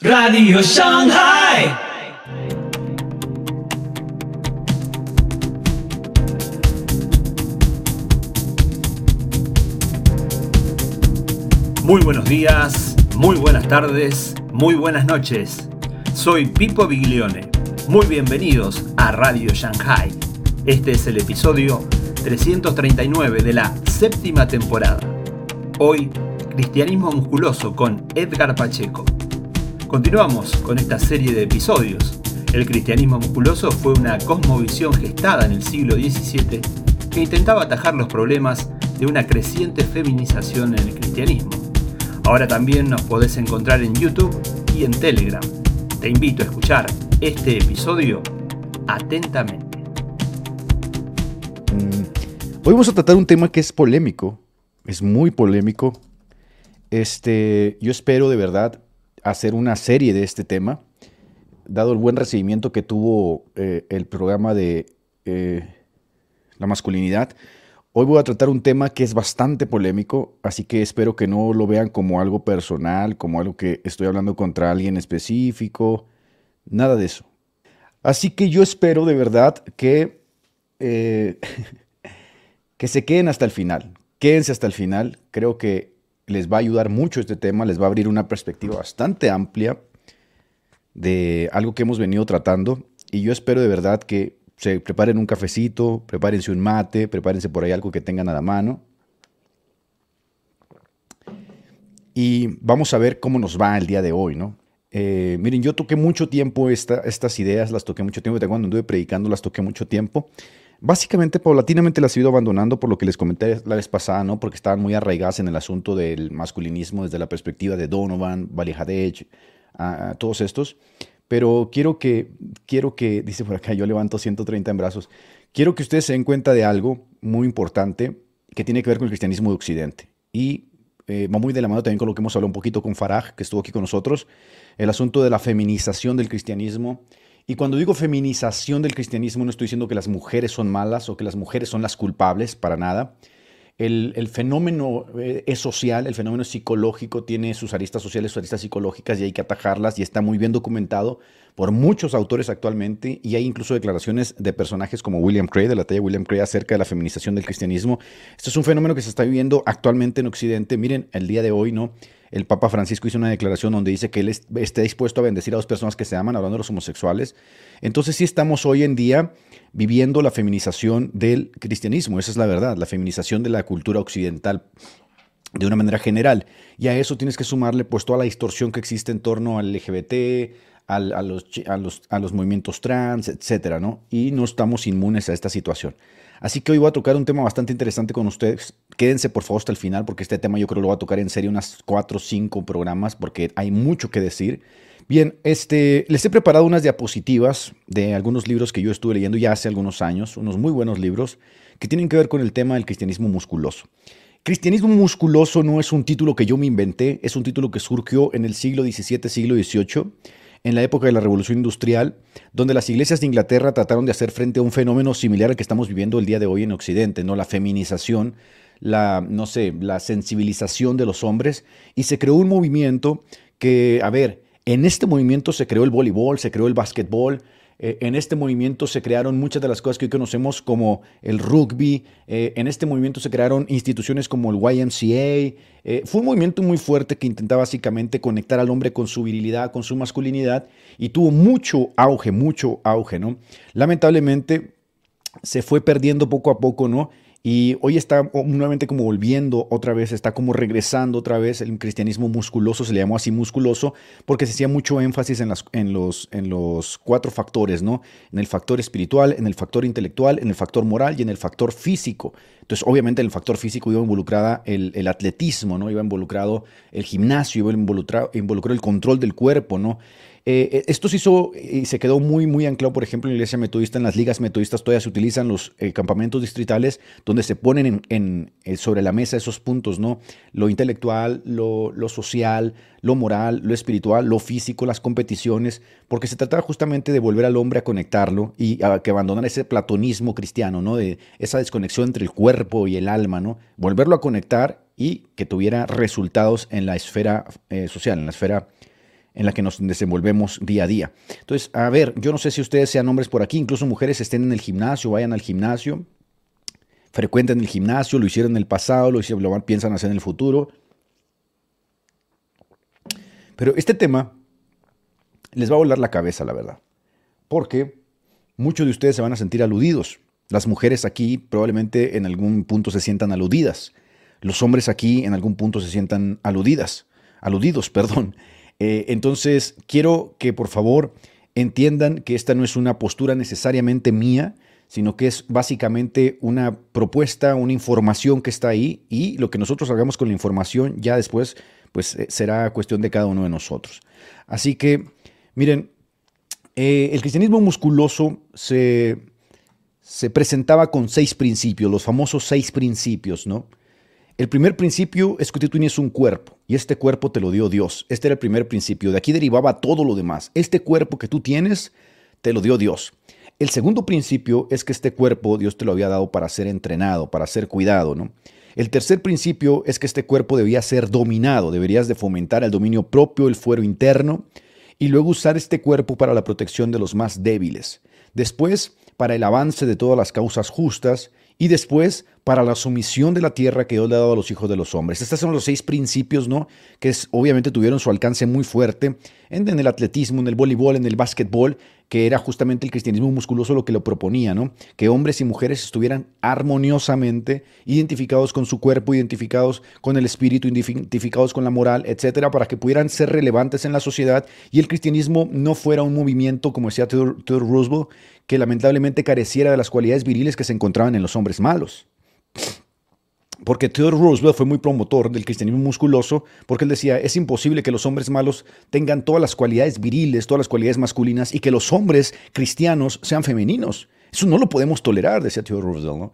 Radio Shanghai. Muy buenos días, muy buenas tardes, muy buenas noches. Soy Pipo Biglione. Muy bienvenidos a Radio Shanghai. Este es el episodio 339 de la séptima temporada. Hoy, Cristianismo Musculoso con Edgar Pacheco. Continuamos con esta serie de episodios. El cristianismo musculoso fue una cosmovisión gestada en el siglo XVII que intentaba atajar los problemas de una creciente feminización en el cristianismo. Ahora también nos podés encontrar en YouTube y en Telegram. Te invito a escuchar este episodio atentamente. Mm, Hoy vamos a tratar un tema que es polémico, es muy polémico. Este, yo espero de verdad hacer una serie de este tema, dado el buen recibimiento que tuvo eh, el programa de eh, la masculinidad. Hoy voy a tratar un tema que es bastante polémico, así que espero que no lo vean como algo personal, como algo que estoy hablando contra alguien específico, nada de eso. Así que yo espero de verdad que, eh, que se queden hasta el final. Quédense hasta el final. Creo que les va a ayudar mucho este tema, les va a abrir una perspectiva bastante amplia de algo que hemos venido tratando. Y yo espero de verdad que se preparen un cafecito, prepárense un mate, prepárense por ahí algo que tengan a la mano. Y vamos a ver cómo nos va el día de hoy, ¿no? Eh, miren, yo toqué mucho tiempo esta, estas ideas, las toqué mucho tiempo, cuando anduve predicando las toqué mucho tiempo. Básicamente, paulatinamente las he ido abandonando por lo que les comenté la vez pasada, ¿no? Porque estaban muy arraigadas en el asunto del masculinismo desde la perspectiva de Donovan, a, a todos estos. Pero quiero que, quiero que, dice por acá, yo levanto 130 en brazos. Quiero que ustedes se den cuenta de algo muy importante que tiene que ver con el cristianismo de Occidente. Y eh, va muy de la mano también con lo que hemos hablado un poquito con Faraj, que estuvo aquí con nosotros, el asunto de la feminización del cristianismo. Y cuando digo feminización del cristianismo, no estoy diciendo que las mujeres son malas o que las mujeres son las culpables, para nada. El, fenómeno eh, es social, el fenómeno psicológico tiene sus aristas sociales, sus aristas psicológicas y hay que atajarlas y está muy bien documentado por muchos autores actualmente y hay incluso declaraciones de personajes como William Cray, de la talla William Cray, acerca de la feminización del cristianismo. Esto es un fenómeno que se está viviendo actualmente en Occidente. Miren, el día de hoy, ¿no? El Papa Francisco hizo una declaración donde dice que él está dispuesto a bendecir a dos personas que se aman, hablando de los homosexuales. Entonces sí estamos hoy en día viviendo la feminización del cristianismo, esa es la verdad, la feminización de la cultura occidental de una manera general. Y a eso tienes que sumarle pues toda la distorsión que existe en torno al LGBT, al, a, los, a, los, a los movimientos trans, etcétera, ¿no? Y no estamos inmunes a esta situación. Así que hoy voy a tocar un tema bastante interesante con ustedes. Quédense por favor hasta el final porque este tema yo creo lo voy a tocar en serie unas 4 o 5 programas porque hay mucho que decir. Bien, este, les he preparado unas diapositivas de algunos libros que yo estuve leyendo ya hace algunos años, unos muy buenos libros que tienen que ver con el tema del cristianismo musculoso. Cristianismo musculoso no es un título que yo me inventé, es un título que surgió en el siglo XVII, siglo XVIII en la época de la Revolución Industrial, donde las iglesias de Inglaterra trataron de hacer frente a un fenómeno similar al que estamos viviendo el día de hoy en Occidente, ¿no? La feminización, la, no sé, la sensibilización de los hombres, y se creó un movimiento que, a ver, en este movimiento se creó el voleibol, se creó el básquetbol, eh, en este movimiento se crearon muchas de las cosas que hoy conocemos como el rugby. Eh, en este movimiento se crearon instituciones como el YMCA. Eh, fue un movimiento muy fuerte que intentaba básicamente conectar al hombre con su virilidad, con su masculinidad y tuvo mucho auge, mucho auge, ¿no? Lamentablemente se fue perdiendo poco a poco, ¿no? Y hoy está nuevamente como volviendo otra vez, está como regresando otra vez el cristianismo musculoso, se le llamó así musculoso, porque se hacía mucho énfasis en, en, los, en los cuatro factores, ¿no? En el factor espiritual, en el factor intelectual, en el factor moral y en el factor físico. Entonces, obviamente, en el factor físico iba involucrada el, el atletismo, ¿no? Iba involucrado el gimnasio, iba involucrado el control del cuerpo, ¿no? Eh, esto se hizo y se quedó muy, muy anclado, por ejemplo, en la iglesia metodista, en las ligas metodistas todavía se utilizan los eh, campamentos distritales donde se ponen en, en, eh, sobre la mesa esos puntos, ¿no? Lo intelectual, lo, lo, social, lo moral, lo espiritual, lo físico, las competiciones, porque se trataba justamente de volver al hombre a conectarlo y a que abandonar ese platonismo cristiano, ¿no? De esa desconexión entre el cuerpo y el alma, ¿no? Volverlo a conectar y que tuviera resultados en la esfera social, en la esfera en la que nos desenvolvemos día a día. Entonces, a ver, yo no sé si ustedes sean hombres por aquí, incluso mujeres estén en el gimnasio, vayan al gimnasio, frecuenten el gimnasio, lo hicieron en el pasado, lo, hicieron, lo piensan hacer en el futuro. Pero este tema les va a volar la cabeza, la verdad. Porque muchos de ustedes se van a sentir aludidos. Las mujeres aquí probablemente en algún punto se sientan aludidas. Los hombres aquí en algún punto se sientan aludidas. Aludidos, perdón. Eh, entonces, quiero que por favor entiendan que esta no es una postura necesariamente mía, sino que es básicamente una propuesta, una información que está ahí y lo que nosotros hagamos con la información ya después pues eh, será cuestión de cada uno de nosotros. Así que, miren, eh, el cristianismo musculoso se, se presentaba con seis principios, los famosos seis principios, ¿no? El primer principio es que tú tienes un cuerpo y este cuerpo te lo dio Dios. Este era el primer principio. De aquí derivaba todo lo demás. Este cuerpo que tú tienes, te lo dio Dios. El segundo principio es que este cuerpo Dios te lo había dado para ser entrenado, para ser cuidado, ¿no? El tercer principio es que este cuerpo debía ser dominado, deberías de fomentar el dominio propio, el fuero interno, y luego usar este cuerpo para la protección de los más débiles. Después, para el avance de todas las causas justas, y después para la sumisión de la tierra que Dios le ha dado a los hijos de los hombres. Estos son los seis principios, ¿no? Que obviamente tuvieron su alcance muy fuerte en, el atletismo, en el voleibol, en el básquetbol, que era justamente el cristianismo musculoso lo que lo proponía, ¿no? Que hombres y mujeres estuvieran armoniosamente identificados con su cuerpo, identificados con el espíritu, identificados con la moral, etcétera, para que pudieran ser relevantes en la sociedad y el cristianismo no fuera un movimiento, como decía Theodore, Theodore Roosevelt, que lamentablemente careciera de las cualidades viriles que se encontraban en los hombres malos. Porque Theodore Roosevelt fue muy promotor del cristianismo musculoso, porque él decía, es imposible que los hombres malos tengan todas las cualidades viriles, todas las cualidades masculinas, y que los hombres cristianos sean femeninos. Eso no lo podemos tolerar, decía Theodore Roosevelt. ¿no?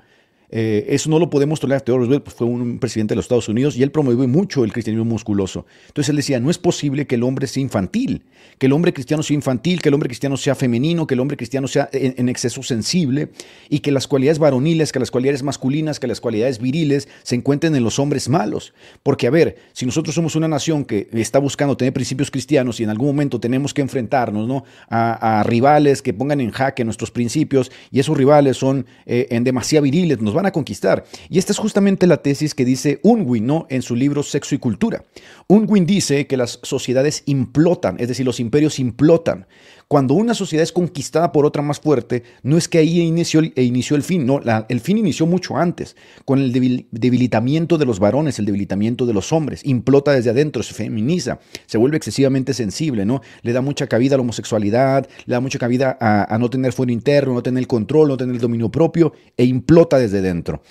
Eh, eso no lo podemos tolerar. Theodore Roosevelt fue un presidente de los Estados Unidos y él promovió mucho el cristianismo musculoso. Entonces él decía, no es posible que el hombre sea infantil, que el hombre cristiano sea infantil, que el hombre cristiano sea femenino, que el hombre cristiano sea en, exceso sensible y que las cualidades varoniles, que las cualidades masculinas, que las cualidades viriles se encuentren en los hombres malos. Porque a ver, si nosotros somos una nación que está buscando tener principios cristianos y en algún momento tenemos que enfrentarnos ¿no? a, rivales que pongan en jaque nuestros principios y esos rivales son eh, en demasía viriles, nos van a conquistar. Y esta es justamente la tesis que dice Unwin ¿no? en su libro Sexo y Cultura. Unwin dice que las sociedades implotan, es decir, los imperios implotan. Cuando una sociedad es conquistada por otra más fuerte, no es que ahí inició, el fin, no, el fin inició mucho antes, con el debilitamiento de los varones, el debilitamiento de los hombres, implota desde adentro, se feminiza, se vuelve excesivamente sensible, ¿no? Le da mucha cabida a la homosexualidad, le da mucha cabida a, a no tener fuero interno, no tener el control, no tener el dominio propio, e implota desde dentro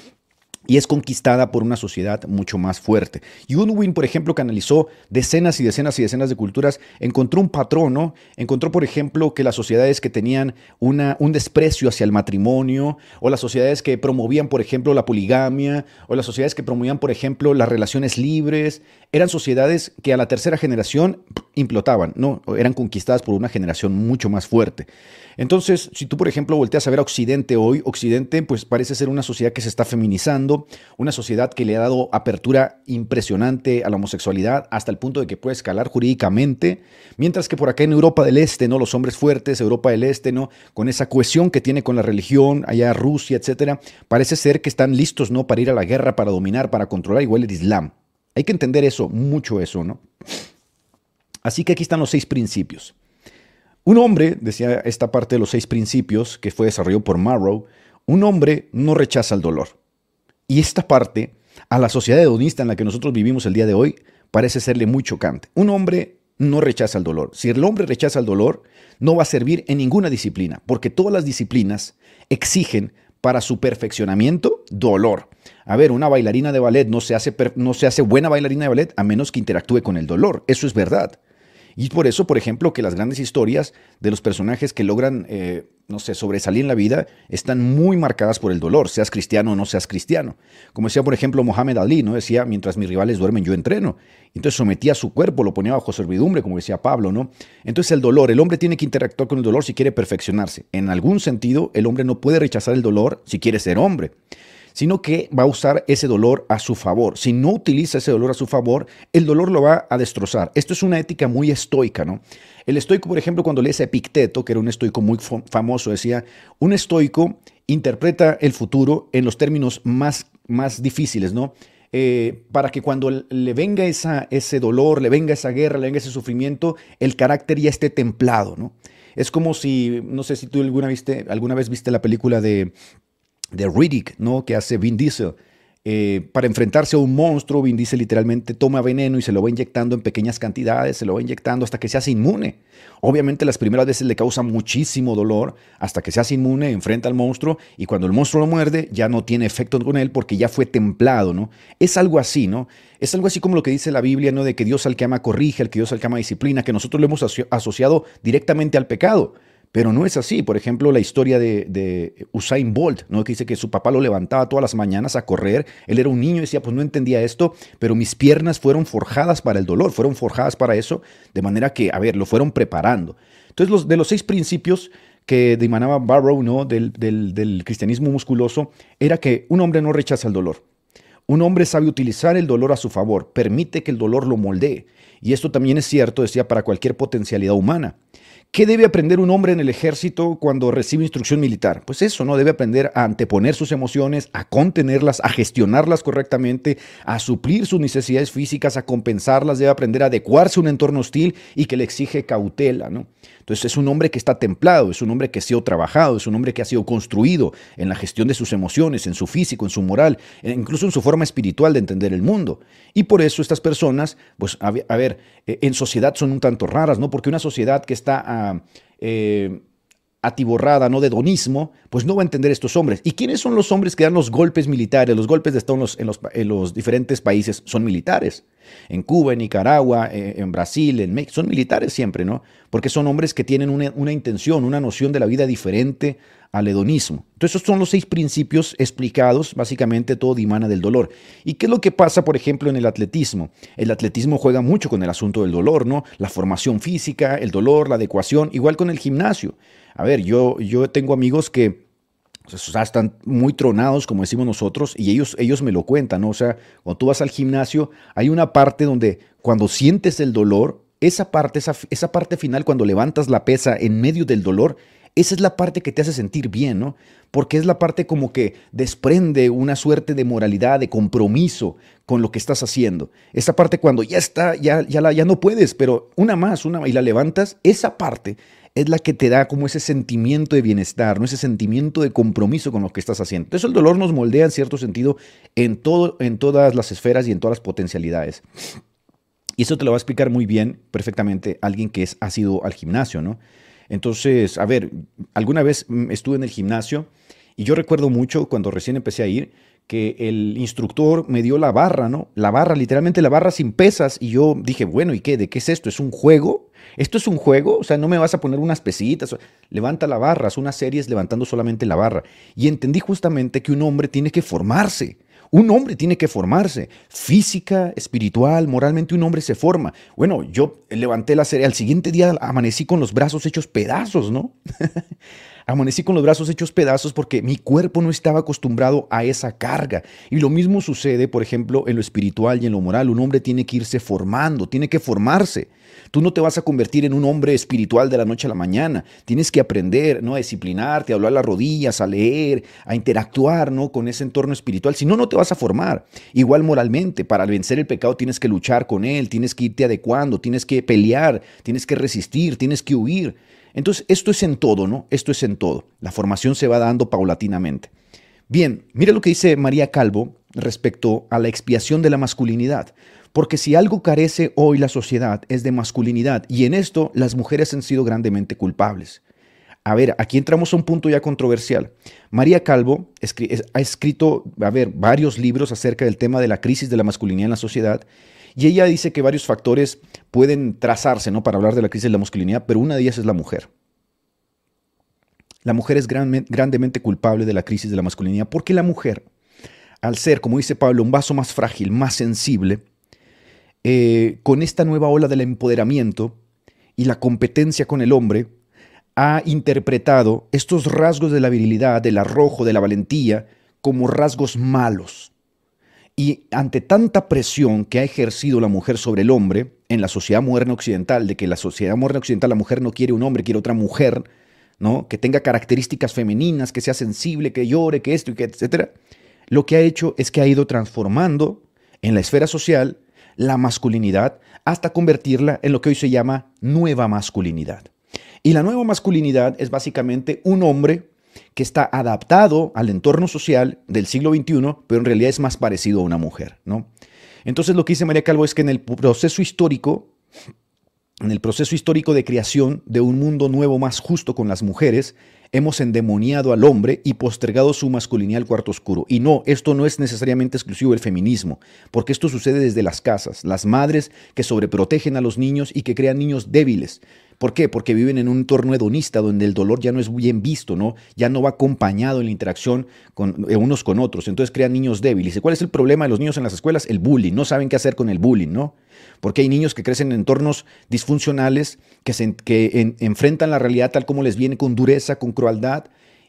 y es conquistada por una sociedad mucho más fuerte. Y Unwin, por ejemplo, que analizó decenas y decenas y decenas de culturas, encontró un patrón, ¿no? Encontró, por ejemplo, que las sociedades que tenían un desprecio hacia el matrimonio, o las sociedades que promovían, por ejemplo, la poligamia, o las sociedades que promovían, por ejemplo, las relaciones libres, eran sociedades que a la tercera generación implotaban, ¿no? Eran conquistadas por una generación mucho más fuerte. Entonces, si tú, por ejemplo, volteas a ver a Occidente hoy, Occidente pues parece ser una sociedad que se está feminizando, una sociedad que le ha dado apertura impresionante a la homosexualidad hasta el punto de que puede escalar jurídicamente, mientras que por acá en Europa del Este, ¿no? Los hombres fuertes, Europa del Este, ¿no? Con esa cohesión que tiene con la religión, allá Rusia, etcétera, parece ser que están listos, ¿no? Para ir a la guerra, para dominar, para controlar igual el Islam. Hay que entender eso, mucho eso, ¿no? Así que aquí están los seis principios. Un hombre, decía esta parte de los seis principios que fue desarrollado por Marrow, un hombre no rechaza el dolor. Y esta parte, a la sociedad hedonista en la que nosotros vivimos el día de hoy, parece serle muy chocante. Un hombre no rechaza el dolor. Si el hombre rechaza el dolor, no va a servir en ninguna disciplina, porque todas las disciplinas exigen para su perfeccionamiento dolor. A ver, una bailarina de ballet no se hace, no se hace buena bailarina de ballet a menos que interactúe con el dolor. Eso es verdad. Y por eso, por ejemplo, que las grandes historias de los personajes que logran, eh, no sé, sobresalir en la vida están muy marcadas por el dolor, seas cristiano o no seas cristiano. Como decía, por ejemplo, Mohamed Ali, ¿no? Decía, mientras mis rivales duermen, yo entreno. Entonces sometía su cuerpo, lo ponía bajo servidumbre, como decía Pablo, ¿no? Entonces el dolor, el hombre tiene que interactuar con el dolor si quiere perfeccionarse. En algún sentido, el hombre no puede rechazar el dolor si quiere ser hombre. Sino que va a usar ese dolor a su favor. Si no utiliza ese dolor a su favor, el dolor lo va a destrozar. Esto es una ética muy estoica, ¿no? El estoico, por ejemplo, cuando lees a Epicteto, que era un estoico muy famoso, decía, un estoico interpreta el futuro en los términos más, más difíciles, ¿no? Eh, para que cuando le venga esa, ese dolor, le venga esa guerra, le venga ese sufrimiento, el carácter ya esté templado, ¿no? Es como si, no sé si tú alguna, viste, alguna vez viste la película de, de Riddick, ¿no? Que hace Vin Diesel. Eh, para enfrentarse a un monstruo, Vin Diesel literalmente toma veneno y se lo va inyectando en pequeñas cantidades, se lo va inyectando hasta que se hace inmune. Obviamente las primeras veces le causa muchísimo dolor, hasta que se hace inmune, enfrenta al monstruo y cuando el monstruo lo muerde ya no tiene efecto con él porque ya fue templado, ¿no? Es algo así, ¿no? Es algo así como lo que dice la Biblia, ¿no? De que Dios al que ama corrige, al que Dios al que ama disciplina, que nosotros lo hemos asociado directamente al pecado. Pero no es así. Por ejemplo, la historia de, Usain Bolt, ¿no? que dice que su papá lo levantaba todas las mañanas a correr. Él era un niño y decía, pues no entendía esto, pero mis piernas fueron forjadas para el dolor, fueron forjadas para eso, de manera que, a ver, lo fueron preparando. Entonces, los, de los seis principios que dimanaba Barrow ¿no? del, del cristianismo musculoso, era que un hombre no rechaza el dolor. Un hombre sabe utilizar el dolor a su favor, permite que el dolor lo moldee. Y esto también es cierto, decía, para cualquier potencialidad humana. ¿Qué debe aprender un hombre en el ejército cuando recibe instrucción militar? Pues eso, ¿no? Debe aprender a anteponer sus emociones, a contenerlas, a gestionarlas correctamente, a suplir sus necesidades físicas, a compensarlas, debe aprender a adecuarse a un entorno hostil y que le exige cautela, ¿no? Entonces es un hombre que está templado, es un hombre que ha sido trabajado, es un hombre que ha sido construido en la gestión de sus emociones, en su físico, en su moral, incluso en su forma espiritual de entender el mundo. Y por eso estas personas, pues a, ver, eh, en sociedad son un tanto raras, ¿no? Porque una sociedad que está... Ah, eh, atiborrada, ¿no? De donismo, pues no va a entender estos hombres. ¿Y quiénes son los hombres que dan los golpes militares? Los golpes de Estado en los, en los, diferentes países son militares. En Cuba, en Nicaragua, eh, en Brasil, en México, son militares siempre, ¿no? Porque son hombres que tienen una, una intención, una noción de la vida diferente al hedonismo. Entonces, esos son los seis principios explicados, básicamente todo dimana del dolor. ¿Y qué es lo que pasa, por ejemplo, en el atletismo? El atletismo juega mucho con el asunto del dolor, ¿no? La formación física, el dolor, la adecuación, igual con el gimnasio. A ver, yo, yo tengo amigos que están muy tronados, como decimos nosotros, y ellos, ellos me lo cuentan, ¿no? O sea, cuando tú vas al gimnasio, hay una parte donde cuando sientes el dolor, esa parte, esa, esa parte final, cuando levantas la pesa en medio del dolor, esa es la parte que te hace sentir bien, ¿no? Porque es la parte como que desprende una suerte de moralidad, de compromiso con lo que estás haciendo. Esa parte cuando ya está, ya, ya, la, ya no puedes, pero una más, una y la levantas, esa parte es la que te da como ese sentimiento de bienestar, ¿no? ese sentimiento de compromiso con lo que estás haciendo. Entonces el dolor nos moldea en cierto sentido en, todo, en todas las esferas y en todas las potencialidades. Y eso te lo va a explicar muy bien, perfectamente, alguien que ha sido al gimnasio, ¿no? Entonces, a ver, alguna vez mm, estuve en el gimnasio y yo recuerdo mucho cuando recién empecé a ir que el instructor me dio la barra, ¿no? La barra, literalmente la barra sin pesas y yo dije, bueno, ¿y qué? ¿De qué es esto? ¿Es un juego? ¿Esto es un juego? O sea, no me vas a poner unas pesitas. Levanta la barra, es una serie levantando solamente la barra. Y entendí justamente que un hombre tiene que formarse. Un hombre tiene que formarse, física, espiritual, moralmente un hombre se forma. Bueno, yo levanté la serie, al siguiente día amanecí con los brazos hechos pedazos, ¿no? amanecí con los brazos hechos pedazos porque mi cuerpo no estaba acostumbrado a esa carga. Y lo mismo sucede, por ejemplo, en lo espiritual y en lo moral. Un hombre tiene que irse formando, tiene que formarse. Tú no te vas a convertir en un hombre espiritual de la noche a la mañana. Tienes que aprender, ¿no? A disciplinarte, a hablar las rodillas, a leer, a interactuar, ¿no? Con ese entorno espiritual. Si no, no te vas a formar. Igual moralmente, para vencer el pecado tienes que luchar con él, tienes que irte adecuando, tienes que pelear, tienes que resistir, tienes que huir. Entonces, esto es en todo, ¿no? Esto es en todo. La formación se va dando paulatinamente. Bien, mire lo que dice María Calvo respecto a la expiación de la masculinidad. Porque si algo carece hoy la sociedad es de masculinidad y en esto las mujeres han sido grandemente culpables. A ver, aquí entramos a un punto ya controversial. María Calvo ha escrito, a ver, varios libros acerca del tema de la crisis de la masculinidad en la sociedad y ella dice que varios factores pueden trazarse, ¿no? Para hablar de la crisis de la masculinidad, pero una de ellas es la mujer. La mujer es grandemente culpable de la crisis de la masculinidad porque la mujer, al ser, como dice Pablo, un vaso más frágil, más sensible, eh, con esta nueva ola del empoderamiento y la competencia con el hombre, ha interpretado estos rasgos de la virilidad, del arrojo, de la valentía, como rasgos malos. Y ante tanta presión que ha ejercido la mujer sobre el hombre en la sociedad moderna occidental, de que la sociedad moderna occidental la mujer no quiere un hombre, quiere otra mujer, ¿no? que tenga características femeninas, que sea sensible, que llore, que esto y que etcétera, lo que ha hecho es que ha ido transformando en la esfera social la masculinidad hasta convertirla en lo que hoy se llama nueva masculinidad. Y la nueva masculinidad es básicamente un hombre que está adaptado al entorno social del siglo XXI, pero en realidad es más parecido a una mujer, ¿no? Entonces lo que dice María Calvo es que en el proceso histórico, en el proceso histórico de creación de un mundo nuevo más justo con las mujeres, hemos endemoniado al hombre y postergado su masculinidad al cuarto oscuro. Y no, esto no es necesariamente exclusivo del feminismo, porque esto sucede desde las casas, las madres que sobreprotegen a los niños y que crean niños débiles, ¿Por qué? Porque viven en un entorno hedonista donde el dolor ya no es bien visto, ¿no? Ya no va acompañado en la interacción eh, unos con otros. Entonces crean niños débiles. ¿Y cuál es el problema de los niños en las escuelas? El bullying. No saben qué hacer con el bullying, ¿no? Porque hay niños que crecen en entornos disfuncionales, que, se, que enfrentan la realidad tal como les viene con dureza, con crueldad.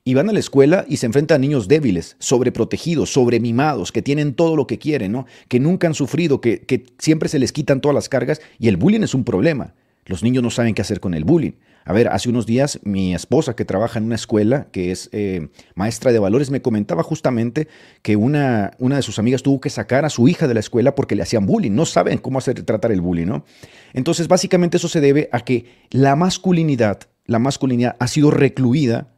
Y van a la escuela y se enfrentan a niños débiles, sobreprotegidos, sobremimados, que tienen todo lo que quieren, ¿no? Que nunca han sufrido, que siempre se les quitan todas las cargas. Y el bullying es un problema. Los niños no saben qué hacer con el bullying. A ver, hace unos días mi esposa que trabaja en una escuela, que es eh, maestra de valores, me comentaba justamente que una, una de sus amigas tuvo que sacar a su hija de la escuela porque le hacían bullying. No saben cómo hacer, tratar el bullying, ¿no? Entonces, básicamente eso se debe a que la masculinidad, la masculinidad ha sido recluida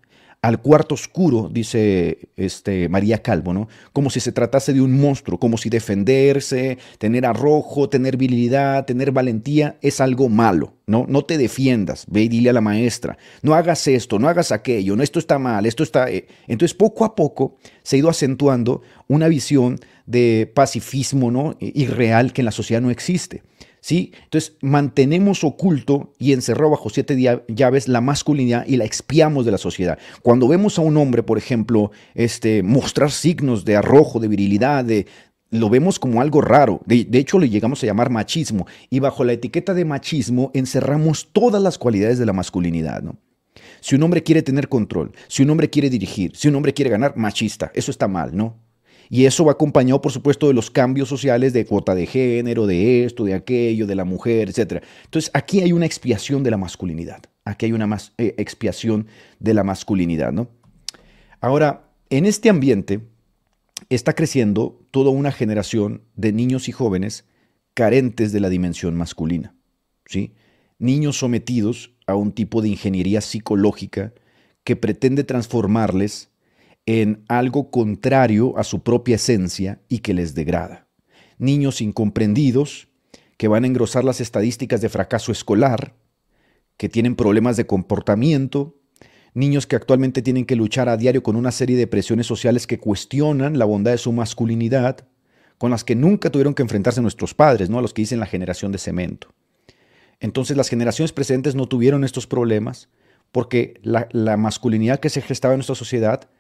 al cuarto oscuro, dice este, María Calvo, ¿no? Como si se tratase de un monstruo, como si defenderse, tener arrojo, tener virilidad, tener valentía es algo malo, ¿no? No te defiendas, ve y dile a la maestra, no hagas esto, no hagas aquello, no, esto está mal, esto está... Eh". Entonces, poco a poco se ha ido acentuando una visión de pacifismo, ¿no? Irreal que en la sociedad no existe. ¿Sí? Entonces mantenemos oculto y encerrado bajo siete llaves la masculinidad y la expiamos de la sociedad. Cuando vemos a un hombre, por ejemplo, este, mostrar signos de arrojo, de virilidad, de, lo vemos como algo raro. De, hecho, lo llegamos a llamar machismo. Y bajo la etiqueta de machismo encerramos todas las cualidades de la masculinidad, ¿no? Si un hombre quiere tener control, si un hombre quiere dirigir, si un hombre quiere ganar, machista. Eso está mal, ¿no? Y eso va acompañado, por supuesto, de los cambios sociales de cuota de género, de esto, de aquello, de la mujer, etc. Entonces, aquí hay una expiación de la masculinidad. Aquí hay una eh, expiación de la masculinidad, ¿no? Ahora, en este ambiente está creciendo toda una generación de niños y jóvenes carentes de la dimensión masculina, ¿sí? Niños sometidos a un tipo de ingeniería psicológica que pretende transformarles en algo contrario a su propia esencia y que les degrada. Niños incomprendidos que van a engrosar las estadísticas de fracaso escolar, que tienen problemas de comportamiento, niños que actualmente tienen que luchar a diario con una serie de presiones sociales que cuestionan la bondad de su masculinidad, con las que nunca tuvieron que enfrentarse nuestros padres, ¿no? a los que dicen la generación de cemento. Entonces las generaciones presentes no tuvieron estos problemas porque la masculinidad que se gestaba en nuestra sociedad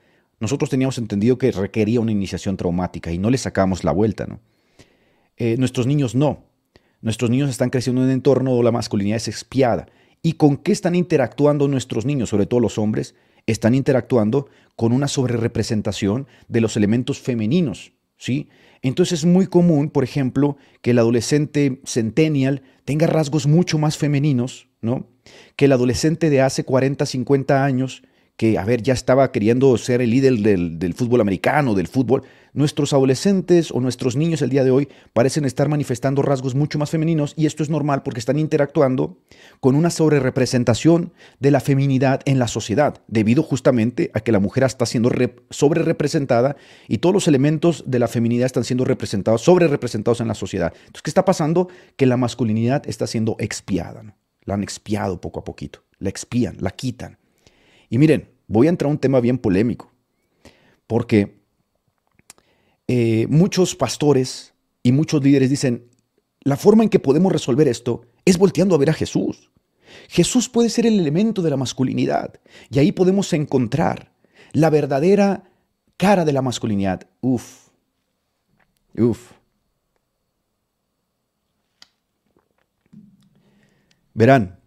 nosotros teníamos entendido que requería una iniciación traumática y no le sacamos la vuelta, ¿no? Eh, nuestros niños no. Nuestros niños están creciendo en un entorno donde la masculinidad es expiada. ¿Y con qué están interactuando nuestros niños, sobre todo los hombres? Están interactuando con una sobrerepresentación de los elementos femeninos, ¿sí? Entonces es muy común, por ejemplo, que el adolescente centennial tenga rasgos mucho más femeninos, ¿no? Que el adolescente de hace 40, 50 años que, a ver, ya estaba queriendo ser el líder del, fútbol americano, del fútbol. Nuestros adolescentes o nuestros niños el día de hoy parecen estar manifestando rasgos mucho más femeninos y esto es normal porque están interactuando con una sobrerepresentación de la feminidad en la sociedad, debido justamente a que la mujer está siendo sobrerepresentada y todos los elementos de la feminidad están siendo representados, sobrerepresentados en la sociedad. Entonces, ¿qué está pasando? Que la masculinidad está siendo expiada, la han expiado poco a poquito, la expían, la quitan. Y miren, voy a entrar a un tema bien polémico, porque eh, muchos pastores y muchos líderes dicen, la forma en que podemos resolver esto es volteando a ver a Jesús. Jesús puede ser el elemento de la masculinidad y ahí podemos encontrar la verdadera cara de la masculinidad. Uf, uf. Verán,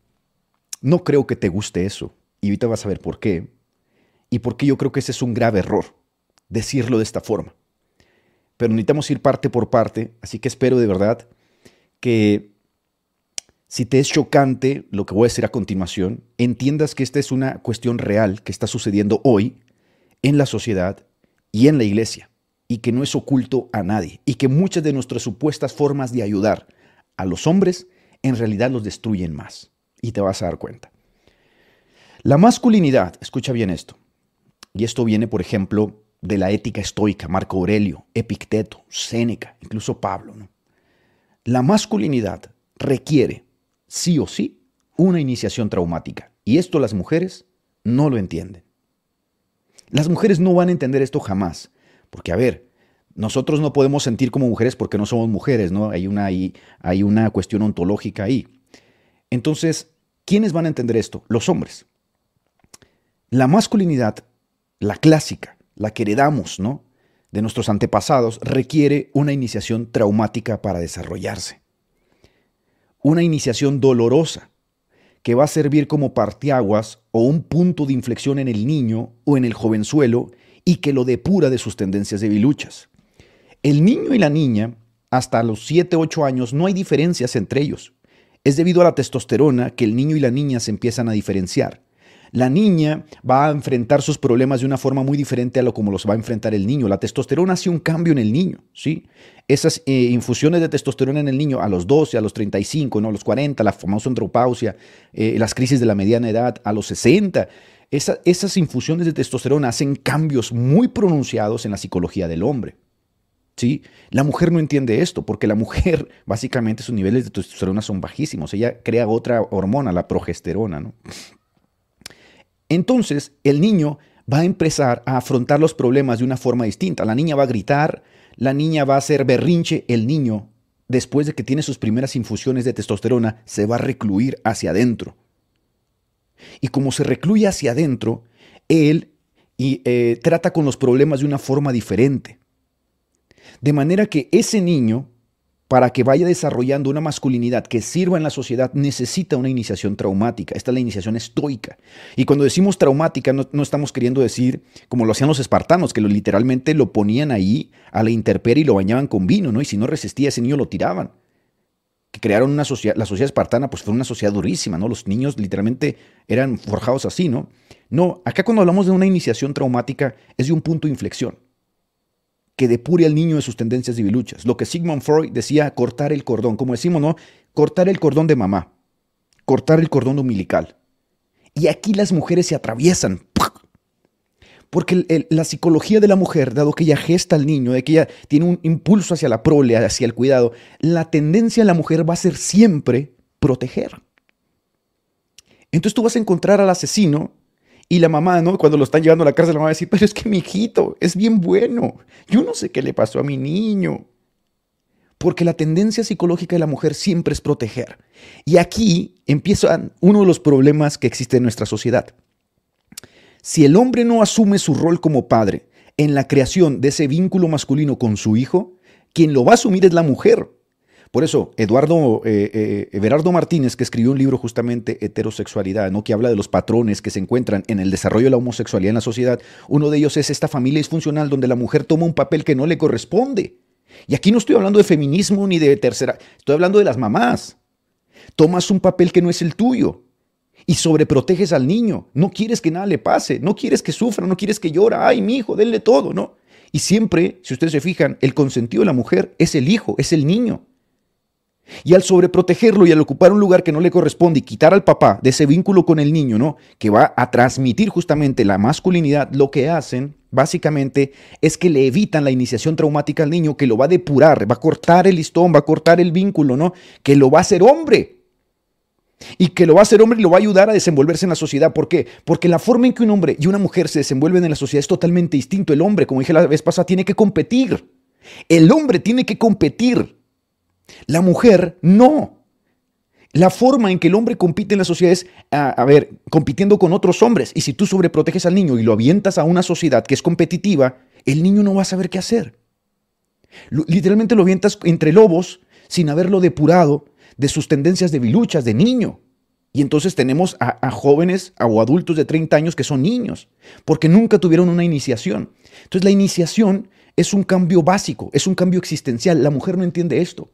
no creo que te guste eso. Y ahorita vas a ver por qué. Y por qué yo creo que ese es un grave error. decirlo de esta forma. Pero necesitamos ir parte por parte, así que espero de verdad que si te es chocante lo que voy a decir a continuación, entiendas que esta es una cuestión real que está sucediendo hoy en la sociedad y en la iglesia, y que no es oculto a nadie, y que muchas de nuestras supuestas formas de ayudar a los hombres en realidad los destruyen más, y te vas a dar cuenta. La masculinidad, escucha bien esto, y esto viene, por ejemplo, de la ética estoica, Marco Aurelio, Epicteto, Séneca, incluso Pablo. ¿no? La masculinidad requiere, sí o sí, una iniciación traumática. Y esto las mujeres no lo entienden. Las mujeres no van a entender esto jamás. Porque, a ver, nosotros no podemos sentir como mujeres porque no somos mujeres, ¿no? Hay una, hay, hay una cuestión ontológica ahí. Entonces, ¿quiénes van a entender esto? Los hombres. La masculinidad, la clásica, la que heredamos, ¿no? De nuestros antepasados, requiere una iniciación traumática para desarrollarse. Una iniciación dolorosa que va a servir como partiaguas o un punto de inflexión en el niño o en el jovenzuelo y que lo depura de sus tendencias debiluchas. El niño y la niña, hasta los 7, 8 años, no hay diferencias entre ellos. Es debido a la testosterona que el niño y la niña se empiezan a diferenciar. La niña va a enfrentar sus problemas de una forma muy diferente a lo como los va a enfrentar el niño. La testosterona hace un cambio en el niño, ¿sí? Esas eh, infusiones de testosterona en el niño a los 12, a los 35, ¿no? a los 40, la famosa andropausia, eh, las crisis de la mediana edad, a los 60. esas infusiones de testosterona hacen cambios muy pronunciados en la psicología del hombre. ¿Sí? La mujer no entiende esto porque la mujer básicamente sus niveles de testosterona son bajísimos. Ella crea otra hormona, la progesterona. ¿no? Entonces, el niño va a empezar a afrontar los problemas de una forma distinta. La niña va a gritar, la niña va a hacer berrinche, el niño, después de que tiene sus primeras infusiones de testosterona, se va a recluir hacia adentro. Y como se recluye hacia adentro, él y, eh, trata con los problemas de una forma diferente. De manera que ese niño para que vaya desarrollando una masculinidad que sirva en la sociedad, necesita una iniciación traumática. Esta es la iniciación estoica. Y cuando decimos traumática, no, estamos queriendo decir como lo hacían los espartanos, que literalmente lo ponían ahí a la intemperie y lo bañaban con vino, ¿no? Y si no resistía, ese niño lo tiraban. Que crearon una sociedad, la sociedad espartana, pues fue una sociedad durísima, ¿no? Los niños literalmente eran forjados así, ¿no? No, acá cuando hablamos de una iniciación traumática es de un punto de inflexión que depure al niño de sus tendencias debiluchas. Lo que Sigmund Freud decía, cortar el cordón, como decimos, ¿no? Cortar el cordón de mamá, cortar el cordón umbilical. Y aquí las mujeres se atraviesan. Porque la psicología de la mujer, dado que ella gesta al niño, de que ella tiene un impulso hacia la prole, hacia el cuidado, la tendencia de la mujer va a ser siempre proteger. Entonces tú vas a encontrar al asesino y la mamá, ¿no? Cuando lo están llevando a la cárcel, la mamá va a decir, pero es que mi hijito es bien bueno. Yo no sé qué le pasó a mi niño. Porque la tendencia psicológica de la mujer siempre es proteger. Y aquí empieza uno de los problemas que existe en nuestra sociedad. Si el hombre no asume su rol como padre en la creación de ese vínculo masculino con su hijo, quien lo va a asumir es la mujer. Por eso, Eduardo eh, eh, Martínez, que escribió un libro justamente Heterosexualidad, ¿no? que habla de los patrones que se encuentran en el desarrollo de la homosexualidad en la sociedad, uno de ellos es esta familia disfuncional donde la mujer toma un papel que no le corresponde. Y aquí no estoy hablando de feminismo ni de tercera, estoy hablando de las mamás. Tomas un papel que no es el tuyo y sobreproteges al niño. No quieres que nada le pase, no quieres que sufra, no quieres que llora. Ay, mi hijo, denle todo, ¿no? Y siempre, si ustedes se fijan, el consentido de la mujer es el hijo, es el niño. Y al sobreprotegerlo y al ocupar un lugar que no le corresponde y quitar al papá de ese vínculo con el niño, ¿no? Que va a transmitir justamente la masculinidad, lo que hacen básicamente es que le evitan la iniciación traumática al niño, que lo va a depurar, va a cortar el listón, va a cortar el vínculo, ¿no? Que lo va a hacer hombre. Y que lo va a hacer hombre y lo va a ayudar a desenvolverse en la sociedad. ¿Por qué? Porque la forma en que un hombre y una mujer se desenvuelven en la sociedad es totalmente distinto. El hombre, como dije la vez pasada, tiene que competir. El hombre tiene que competir. La mujer no. La forma en que el hombre compite en la sociedad es, a, ver, compitiendo con otros hombres. Y si tú sobreproteges al niño y lo avientas a una sociedad que es competitiva, el niño no va a saber qué hacer. literalmente lo avientas entre lobos sin haberlo depurado de sus tendencias de viluchas de niño. Y entonces tenemos a, jóvenes o adultos de 30 años que son niños, porque nunca tuvieron una iniciación. Entonces la iniciación es un cambio básico, es un cambio existencial. La mujer no entiende esto,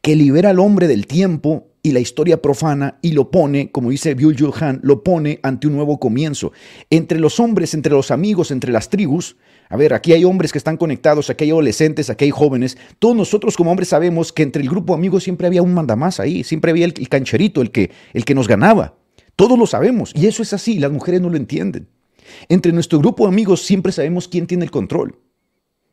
que libera al hombre del tiempo y la historia profana y lo pone, como dice Byul Han, lo pone ante un nuevo comienzo. Entre los hombres, entre los amigos, entre las tribus, a ver, aquí hay hombres que están conectados, aquí hay adolescentes, aquí hay jóvenes. Todos nosotros como hombres sabemos que entre el grupo de amigos siempre había un mandamás ahí, siempre había el, cancherito, el que, el que nos ganaba. Todos lo sabemos y eso es así, las mujeres no lo entienden. Entre nuestro grupo de amigos siempre sabemos quién tiene el control.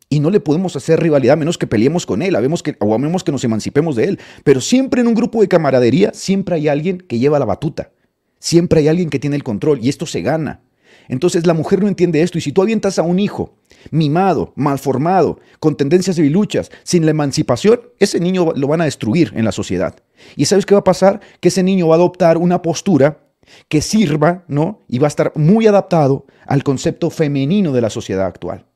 Y no le podemos hacer rivalidad a menos que peleemos con él, que, o a menos que nos emancipemos de él. Pero siempre en un grupo de camaradería, siempre hay alguien que lleva la batuta. Siempre hay alguien que tiene el control y esto se gana. Entonces la mujer no entiende esto y si tú avientas a un hijo mimado, malformado, con tendencias de luchas, sin la emancipación, ese niño lo van a destruir en la sociedad. ¿Y sabes qué va a pasar? Que ese niño va a adoptar una postura que sirva, ¿no? Y va a estar muy adaptado al concepto femenino de la sociedad actual.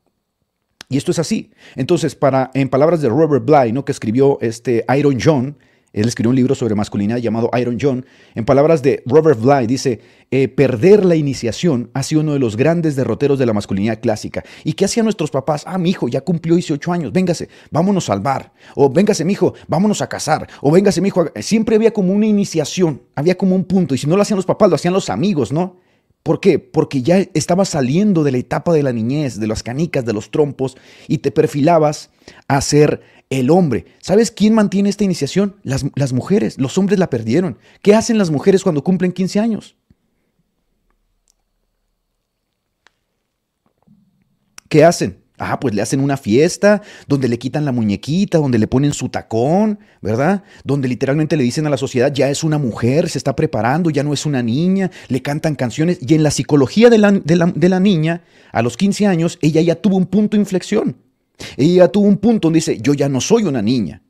Y esto es así. Entonces, para, en palabras de Robert Bly, ¿no? que escribió este Iron John, él escribió un libro sobre masculinidad llamado Iron John. En palabras de Robert Bly, dice, eh, perder la iniciación ha sido uno de los grandes derroteros de la masculinidad clásica. ¿Y qué hacían nuestros papás? Ah, mi hijo ya cumplió 18 años, véngase, vámonos a salvar. O véngase, mi hijo, vámonos a casar. O véngase, mi hijo. Siempre había como una iniciación, había como un punto. Y si no lo hacían los papás, lo hacían los amigos, ¿no? ¿Por qué? Porque ya estaba saliendo de la etapa de la niñez, de las canicas, de los trompos, y te perfilabas a ser el hombre. ¿Sabes quién mantiene esta iniciación? Las, las, mujeres. Los hombres la perdieron. ¿Qué hacen las mujeres cuando cumplen 15 años? ¿Qué hacen? Ah, pues le hacen una fiesta donde le quitan la muñequita, donde le ponen su tacón, ¿verdad? Donde literalmente le dicen a la sociedad, ya es una mujer, se está preparando, ya no es una niña, le cantan canciones. Y en la psicología de la, de la niña, a los 15 años, ella ya tuvo un punto de inflexión. Ella tuvo un punto donde dice, yo ya no soy una niña.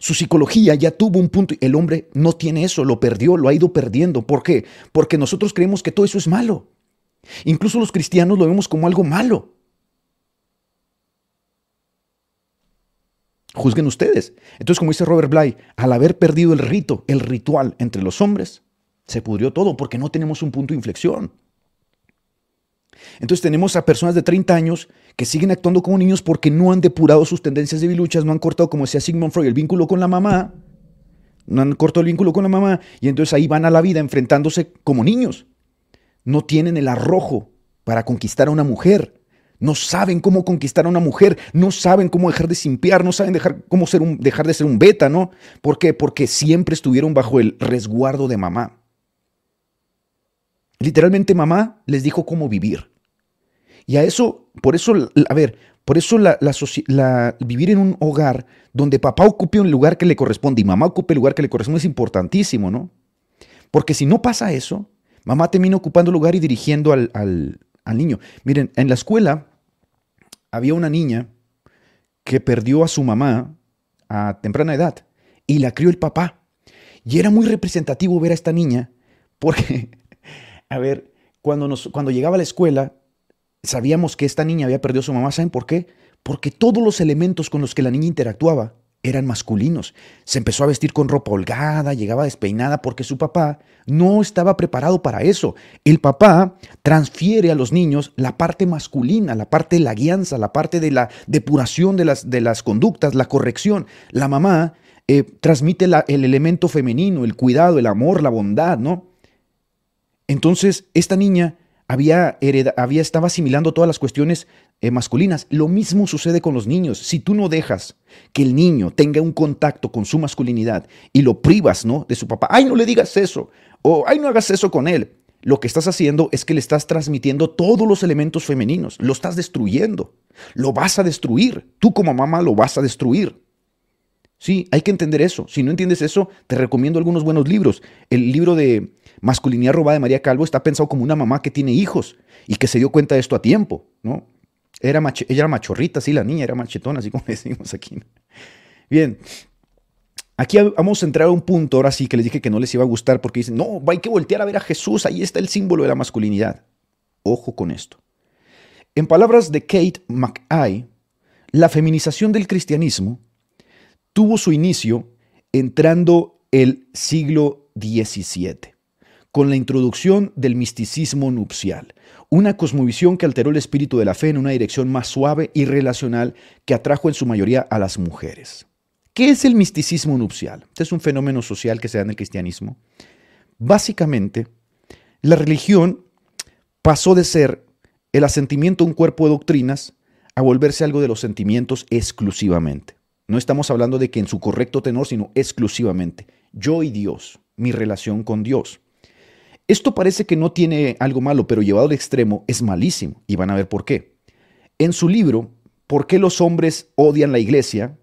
Su psicología ya tuvo un punto. El hombre no tiene eso, lo perdió, lo ha ido perdiendo. ¿Por qué? Porque nosotros creemos que todo eso es malo. Incluso los cristianos lo vemos como algo malo. Juzguen ustedes. Entonces, como dice Robert Bly, al haber perdido el rito, el ritual entre los hombres, se pudrió todo porque no tenemos un punto de inflexión. Entonces tenemos a personas de 30 años que siguen actuando como niños porque no han depurado sus tendencias de biluchas, no han cortado, como decía Sigmund Freud, el vínculo con la mamá, no han cortado el vínculo con la mamá, y entonces ahí van a la vida enfrentándose como niños. No tienen el arrojo para conquistar a una mujer. No saben cómo conquistar a una mujer, no saben cómo dejar de simpiar, no saben dejar, cómo ser dejar de ser un beta, ¿no? ¿Por qué? Porque siempre estuvieron bajo el resguardo de mamá. Literalmente mamá les dijo cómo vivir. Y a eso, por eso, a ver, por eso la, vivir en un hogar donde papá ocupe un lugar que le corresponde y mamá ocupe el lugar que le corresponde es importantísimo, ¿no? Porque si no pasa eso, mamá termina ocupando lugar y dirigiendo al, al niño. Miren, en la escuela había una niña que perdió a su mamá a temprana edad y la crió el papá. Y era muy representativo ver a esta niña porque, a ver, cuando, nos, cuando llegaba a la escuela, sabíamos que esta niña había perdido a su mamá. ¿Saben por qué? Porque todos los elementos con los que la niña interactuaba eran masculinos. Se empezó a vestir con ropa holgada, llegaba despeinada porque su papá no estaba preparado para eso. El papá transfiere a los niños la parte masculina, la parte de la guianza, la parte de la depuración de las, de las conductas, la corrección. La mamá eh, transmite el elemento femenino, el cuidado, el amor, la bondad, ¿no? Entonces, esta niña había, había estaba asimilando todas las cuestiones eh, masculinas. Lo mismo sucede con los niños. Si tú no dejas que el niño tenga un contacto con su masculinidad y lo privas, ¿no? De su papá, ay, no le digas eso, o ay, no hagas eso con él. Lo que estás haciendo es que le estás transmitiendo todos los elementos femeninos. Lo estás destruyendo. Lo vas a destruir. Tú como mamá lo vas a destruir. Sí, hay que entender eso. Si no entiendes eso, te recomiendo algunos buenos libros. El libro de Masculinidad robada de María Calvo está pensado como una mamá que tiene hijos y que se dio cuenta de esto a tiempo, ¿no? Era ella era machorrita, sí, la niña era machetona, así como decimos aquí. Bien, aquí vamos a entrar a un punto, ahora sí, que les dije que no les iba a gustar porque dicen, no, hay que voltear a ver a Jesús, ahí está el símbolo de la masculinidad. Ojo con esto. En palabras de Kate McKay, la feminización del cristianismo tuvo su inicio entrando el siglo XVII. con la introducción del misticismo nupcial, una cosmovisión que alteró el espíritu de la fe en una dirección más suave y relacional que atrajo en su mayoría a las mujeres. ¿Qué es el misticismo nupcial? Este es un fenómeno social que se da en el cristianismo. Básicamente, la religión pasó de ser el asentimiento a un cuerpo de doctrinas a volverse algo de los sentimientos exclusivamente. No estamos hablando de que en su correcto tenor, sino exclusivamente. Yo y Dios, mi relación con Dios. Esto parece que no tiene algo malo, pero llevado al extremo es malísimo, y van a ver por qué. En su libro, ¿Por qué los hombres odian la iglesia?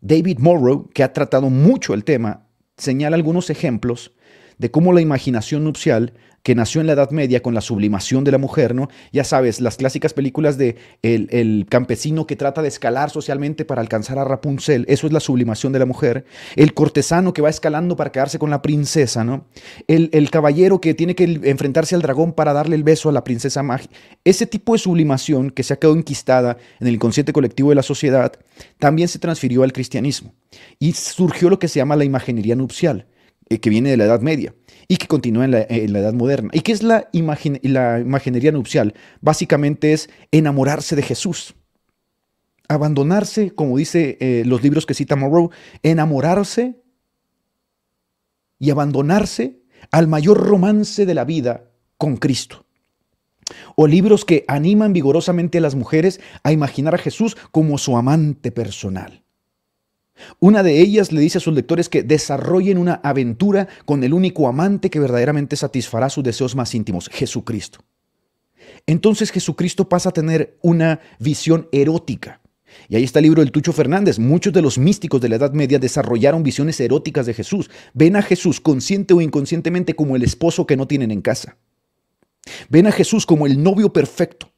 David Morrow, que ha tratado mucho el tema, señala algunos ejemplos de cómo la imaginación nupcial que nació en la Edad Media con la sublimación de la mujer, ¿no? Ya sabes, las clásicas películas de el, campesino que trata de escalar socialmente para alcanzar a Rapunzel, eso es la sublimación de la mujer. El cortesano que va escalando para quedarse con la princesa, ¿no? El, el caballero que tiene que enfrentarse al dragón para darle el beso a la princesa mágica. Ese tipo de sublimación que se ha quedado enquistada en el inconsciente colectivo de la sociedad, también se transfirió al cristianismo. Y surgió lo que se llama la imaginería nupcial, eh, que viene de la Edad Media y que continúa en la, Edad Moderna. ¿Y qué es la, la imaginería nupcial? Básicamente es enamorarse de Jesús. Abandonarse, como dice eh, los libros que cita Moreau, enamorarse y abandonarse al mayor romance de la vida con Cristo. O libros que animan vigorosamente a las mujeres a imaginar a Jesús como su amante personal. Una de ellas le dice a sus lectores que desarrollen una aventura con el único amante que verdaderamente satisfará sus deseos más íntimos, Jesucristo. Entonces Jesucristo pasa a tener una visión erótica. Y ahí está el libro del Tucho Fernández. Muchos de los místicos de la Edad Media desarrollaron visiones eróticas de Jesús. Ven a Jesús consciente o inconscientemente como el esposo que no tienen en casa. Ven a Jesús como el novio perfecto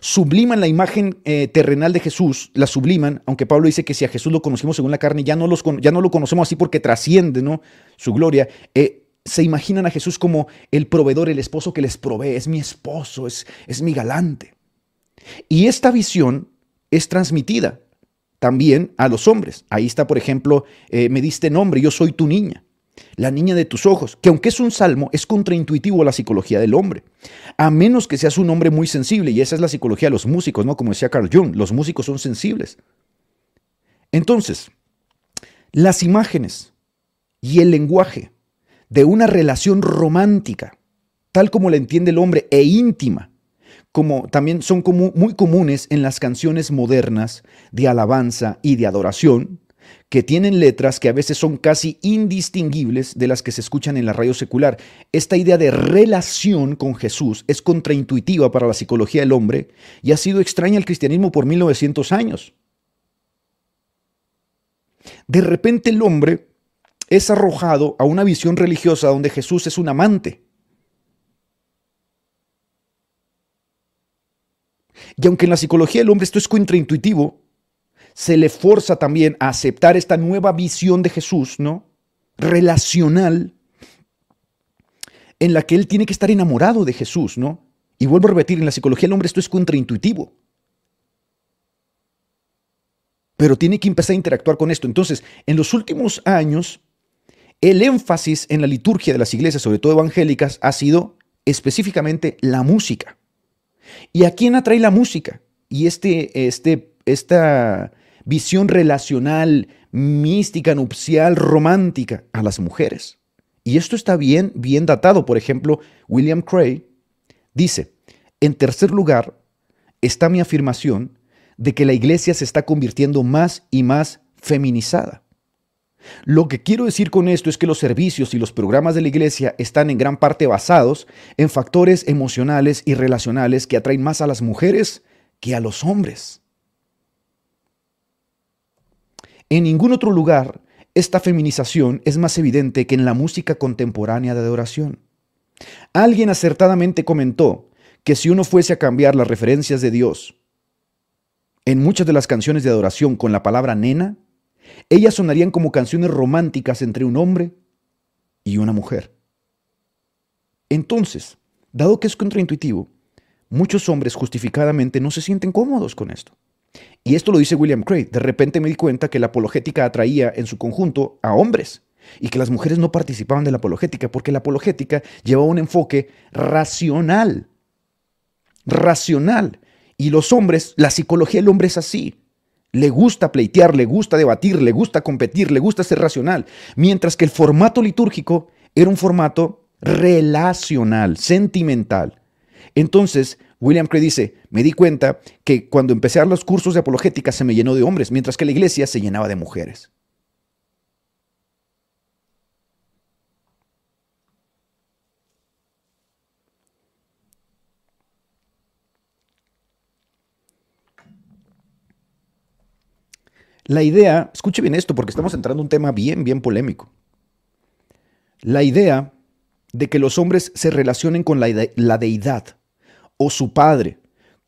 subliman la imagen eh, terrenal de Jesús, la subliman, aunque Pablo dice que si a Jesús lo conocimos según la carne, ya no, los, ya no lo conocemos así porque trasciende ¿no? su gloria. Eh, se imaginan a Jesús como el proveedor, el esposo que les provee, es mi esposo, es, es mi galante. Y esta visión es transmitida también a los hombres. Ahí está, por ejemplo, eh, me diste nombre, yo soy tu niña la niña de tus ojos, que aunque es un salmo, es contraintuitivo a la psicología del hombre. A menos que seas un hombre muy sensible, y esa es la psicología de los músicos, ¿no? Como decía Carl Jung, los músicos son sensibles. Entonces, las imágenes y el lenguaje de una relación romántica, tal como la entiende el hombre, e íntima, como también son muy comunes en las canciones modernas de alabanza y de adoración, que tienen letras que a veces son casi indistinguibles de las que se escuchan en la radio secular. Esta idea de relación con Jesús es contraintuitiva para la psicología del hombre y ha sido extraña al cristianismo por 1900 años. De repente el hombre es arrojado a una visión religiosa donde Jesús es un amante. Y aunque en la psicología del hombre esto es contraintuitivo, se le forza también a aceptar esta nueva visión de Jesús, ¿no? Relacional, en la que él tiene que estar enamorado de Jesús, ¿no? Y vuelvo a repetir, en la psicología del hombre esto es contraintuitivo. Pero tiene que empezar a interactuar con esto. Entonces, en los últimos años, el énfasis en la liturgia de las iglesias, sobre todo evangélicas, ha sido específicamente la música. ¿Y a quién atrae la música? Y este, este, esta visión relacional, mística, nupcial, romántica a las mujeres. Y esto está bien, bien datado. Por ejemplo, William Cray dice, en tercer lugar está mi afirmación de que la iglesia se está convirtiendo más y más feminizada. Lo que quiero decir con esto es que los servicios y los programas de la iglesia están en gran parte basados en factores emocionales y relacionales que atraen más a las mujeres que a los hombres. En ningún otro lugar esta feminización es más evidente que en la música contemporánea de adoración. Alguien acertadamente comentó que si uno fuese a cambiar las referencias de Dios en muchas de las canciones de adoración con la palabra nena, ellas sonarían como canciones románticas entre un hombre y una mujer. Entonces, dado que es contraintuitivo, muchos hombres justificadamente no se sienten cómodos con esto. Y esto lo dice William Craig. De repente me di cuenta que la apologética atraía en su conjunto a hombres y que las mujeres no participaban de la apologética porque la apologética llevaba un enfoque racional. Racional. Y los hombres, la psicología del hombre es así. Le gusta pleitear, le gusta debatir, le gusta competir, le gusta ser racional. Mientras que el formato litúrgico era un formato relacional, sentimental. Entonces, William Cray dice, me di cuenta que cuando empecé a los cursos de apologética se me llenó de hombres, mientras que la iglesia se llenaba de mujeres. La idea, escuche bien esto porque estamos entrando en un tema bien, bien polémico. La idea de que los hombres se relacionen con la, la deidad o su padre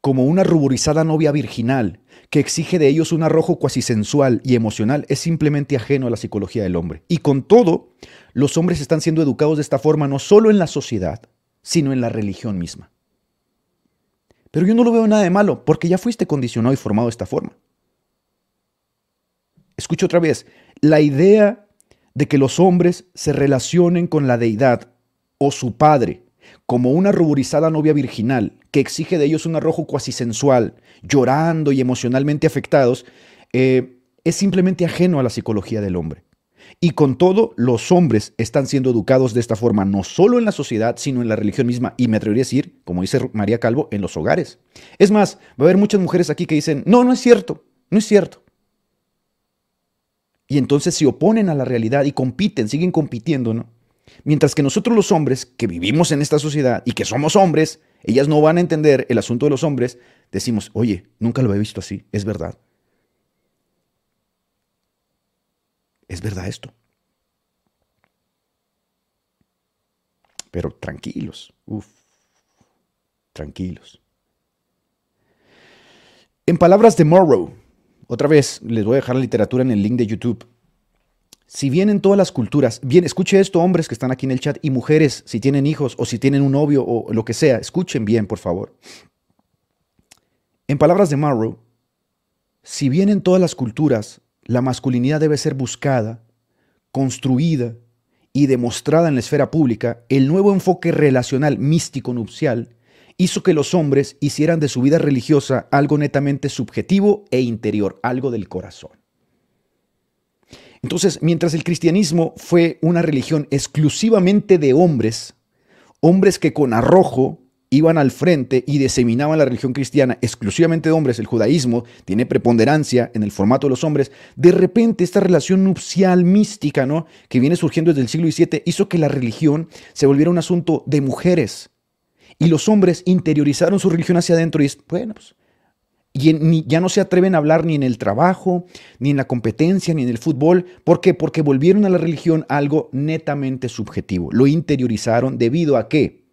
como una ruborizada novia virginal que exige de ellos un arrojo cuasi sensual y emocional es simplemente ajeno a la psicología del hombre. Y con todo, los hombres están siendo educados de esta forma no solo en la sociedad, sino en la religión misma. Pero yo no lo veo nada de malo, porque ya fuiste condicionado y formado de esta forma. Escucho otra vez, la idea de que los hombres se relacionen con la deidad o su padre como una ruborizada novia virginal que exige de ellos un arrojo cuasi sensual, llorando y emocionalmente afectados, eh, es simplemente ajeno a la psicología del hombre. Y con todo, los hombres están siendo educados de esta forma, no solo en la sociedad, sino en la religión misma. Y me atrevería a decir, como dice María Calvo, en los hogares. Es más, va a haber muchas mujeres aquí que dicen, no, no es cierto, no es cierto y entonces se oponen a la realidad y compiten, siguen compitiendo, ¿no? Mientras que nosotros los hombres que vivimos en esta sociedad y que somos hombres, ellas no van a entender el asunto de los hombres, decimos, oye, nunca lo he visto así, es verdad. Es verdad esto. Pero tranquilos, uff, tranquilos. En palabras de Morrow, otra vez, les voy a dejar la literatura en el link de YouTube. Si bien en todas las culturas, bien, escuche esto, hombres que están aquí en el chat, y mujeres, si tienen hijos o si tienen un novio o lo que sea, escuchen bien, por favor. En palabras de Marrow, si bien en todas las culturas la masculinidad debe ser buscada, construida y demostrada en la esfera pública, el nuevo enfoque relacional místico nupcial hizo que los hombres hicieran de su vida religiosa algo netamente subjetivo e interior, algo del corazón. Entonces, mientras el cristianismo fue una religión exclusivamente de hombres, hombres que con arrojo iban al frente y diseminaban la religión cristiana exclusivamente de hombres, el judaísmo tiene preponderancia en el formato de los hombres, de repente esta relación nupcial mística, ¿no? que viene surgiendo desde el siglo XVII, hizo que la religión se volviera un asunto de mujeres, y los hombres interiorizaron su religión hacia adentro y es, bueno, pues, y ya no se atreven a hablar ni en el trabajo, ni en la competencia, ni en el fútbol. ¿Por qué? Porque volvieron a la religión algo netamente subjetivo. Lo interiorizaron debido a qué?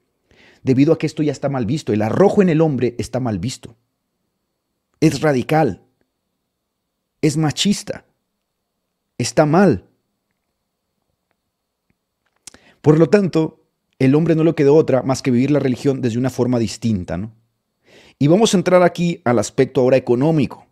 Debido a que esto ya está mal visto. El arrojo en el hombre está mal visto. Es radical. Es machista. Está mal. Por lo tanto, el hombre no le quedó otra más que vivir la religión desde una forma distinta. ¿no? Y vamos a entrar aquí al aspecto ahora económico.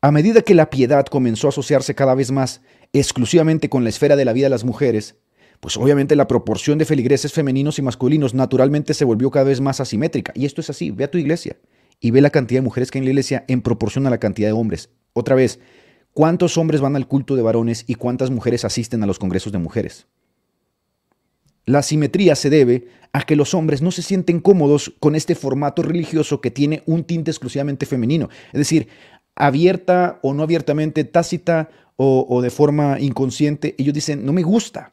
A medida que la piedad comenzó a asociarse cada vez más exclusivamente con la esfera de la vida de las mujeres, pues obviamente la proporción de feligreses femeninos y masculinos naturalmente se volvió cada vez más asimétrica. Y esto es así, ve a tu iglesia y ve la cantidad de mujeres que hay en la iglesia en proporción a la cantidad de hombres. Otra vez, ¿Cuántos hombres van al culto de varones y cuántas mujeres asisten a los congresos de mujeres? La simetría se debe a que los hombres no se sienten cómodos con este formato religioso que tiene un tinte exclusivamente femenino. Es decir, abierta o no abiertamente, tácita o, o de forma inconsciente, ellos dicen, no me gusta.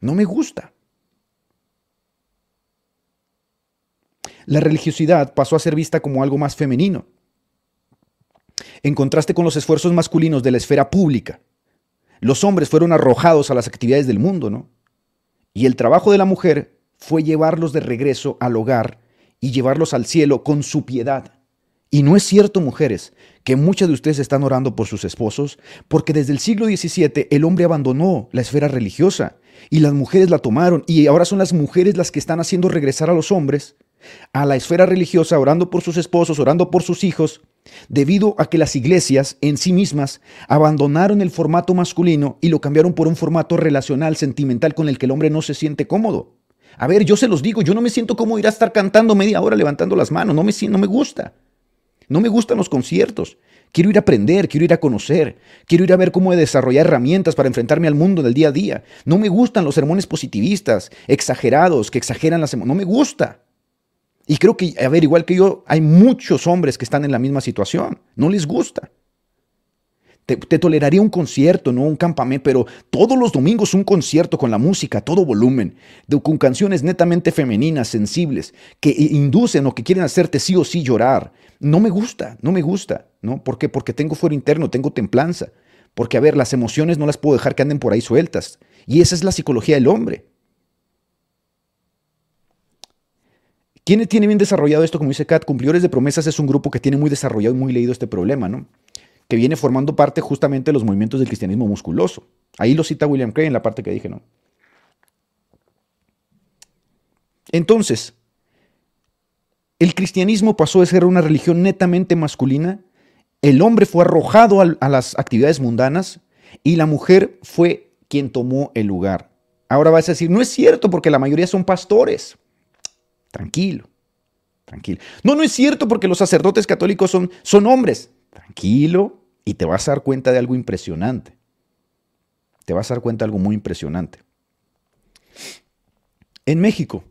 No me gusta. La religiosidad pasó a ser vista como algo más femenino en contraste con los esfuerzos masculinos de la esfera pública. Los hombres fueron arrojados a las actividades del mundo, ¿no? Y el trabajo de la mujer fue llevarlos de regreso al hogar y llevarlos al cielo con su piedad. Y no es cierto, mujeres, que muchas de ustedes están orando por sus esposos, porque desde el siglo XVII el hombre abandonó la esfera religiosa y las mujeres la tomaron y ahora son las mujeres las que están haciendo regresar a los hombres a la esfera religiosa, orando por sus esposos, orando por sus hijos, debido a que las iglesias en sí mismas abandonaron el formato masculino y lo cambiaron por un formato relacional, sentimental, con el que el hombre no se siente cómodo. A ver, yo se los digo, yo no me siento cómodo ir a estar cantando media hora levantando las manos, no me, no me gusta. No me gustan los conciertos. Quiero ir a aprender, quiero ir a conocer, quiero ir a ver cómo desarrollar herramientas para enfrentarme al mundo del día a día. No me gustan los sermones positivistas, exagerados, que exageran las emociones. No me gusta. Y creo que, a ver, igual que yo, hay muchos hombres que están en la misma situación. No les gusta. Te, toleraría un concierto, no un campamento, pero todos los domingos un concierto con la música, todo volumen, con canciones netamente femeninas, sensibles, que inducen o que quieren hacerte sí o sí llorar. No me gusta, no me gusta, ¿no? ¿Por qué? Porque tengo fuero interno, tengo templanza. Porque, a ver, las emociones no las puedo dejar que anden por ahí sueltas. Y esa es la psicología del hombre. ¿Quién tiene bien desarrollado esto? Como dice Kat, Cumplidores de Promesas es un grupo que tiene muy desarrollado y muy leído este problema, ¿no? Que viene formando parte justamente de los movimientos del cristianismo musculoso. Ahí lo cita William Craig en la parte que dije, ¿no? Entonces, el cristianismo pasó de ser una religión netamente masculina, el hombre fue arrojado a las actividades mundanas y la mujer fue quien tomó el lugar. Ahora vas a decir, no es cierto porque la mayoría son pastores. Tranquilo, tranquilo. No, no es cierto porque los sacerdotes católicos son, son hombres. Tranquilo y te vas a dar cuenta de algo impresionante. Te vas a dar cuenta de algo muy impresionante. En México,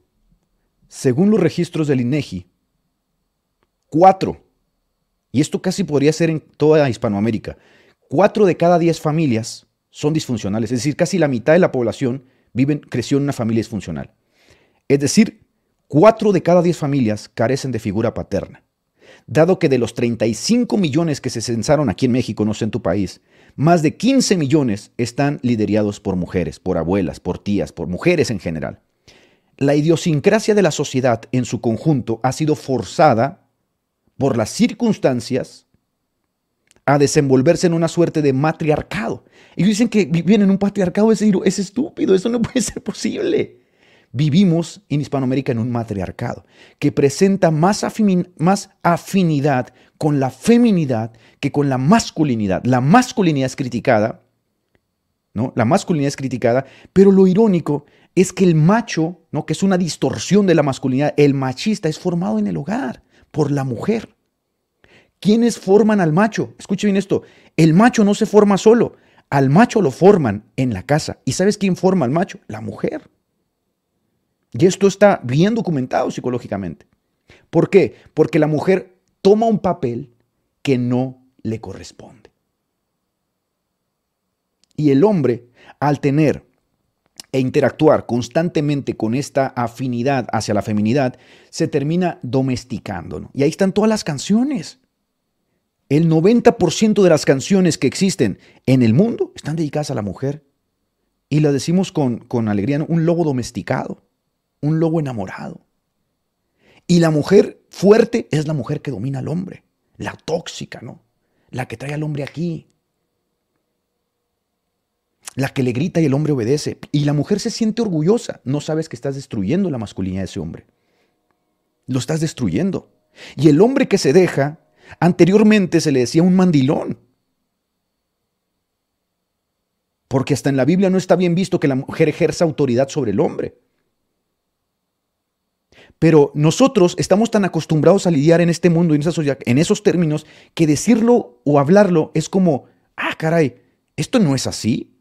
según los registros del INEGI, cuatro, y esto casi podría ser en toda Hispanoamérica, cuatro de cada diez familias son disfuncionales, es decir, casi la mitad de la población viven, creció en una familia disfuncional. Es decir, Cuatro de cada diez familias carecen de figura paterna. Dado que de los 35 millones que se censaron aquí en México, no sé en tu país, más de 15 millones están liderados por mujeres, por abuelas, por tías, por mujeres en general. La idiosincrasia de la sociedad en su conjunto ha sido forzada por las circunstancias a desenvolverse en una suerte de matriarcado. Y dicen que viven en un patriarcado, es, es estúpido, eso no puede ser posible. Vivimos en Hispanoamérica en un matriarcado que presenta más, afinidad con la feminidad que con la masculinidad. La masculinidad es criticada, ¿no? La masculinidad es criticada, pero lo irónico es que el macho, ¿no? que es una distorsión de la masculinidad, el machista es formado en el hogar por la mujer. ¿Quiénes forman al macho? Escuche bien esto, el macho no se forma solo, al macho lo forman en la casa. ¿Y sabes quién forma al macho? La mujer. Y esto está bien documentado psicológicamente. ¿Por qué? Porque la mujer toma un papel que no le corresponde. Y el hombre, al tener e interactuar constantemente con esta afinidad hacia la feminidad, se termina domesticando. Y ahí están todas las canciones. El 90% de las canciones que existen en el mundo están dedicadas a la mujer. Y lo decimos con, con alegría, un lobo domesticado un lobo enamorado. Y la mujer fuerte es la mujer que domina al hombre, la tóxica, ¿no? La que trae al hombre aquí. La que le grita y el hombre obedece. Y la mujer se siente orgullosa. No sabes que estás destruyendo la masculinidad de ese hombre. Lo estás destruyendo. Y el hombre que se deja, anteriormente se le decía un mandilón. Porque hasta en la Biblia no está bien visto que la mujer ejerza autoridad sobre el hombre. Pero nosotros estamos tan acostumbrados a lidiar en este mundo, en esa sociedad, en esos términos, que decirlo o hablarlo es como, ah, caray, esto no es así.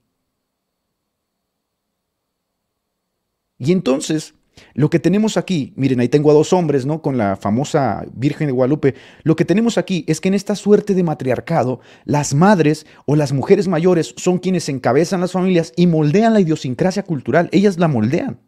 Y entonces, lo que tenemos aquí, miren, ahí tengo a dos hombres, ¿no? Con la famosa Virgen de Guadalupe. Lo que tenemos aquí es que en esta suerte de matriarcado, las madres o las mujeres mayores son quienes encabezan las familias y moldean la idiosincrasia cultural. Ellas la moldean.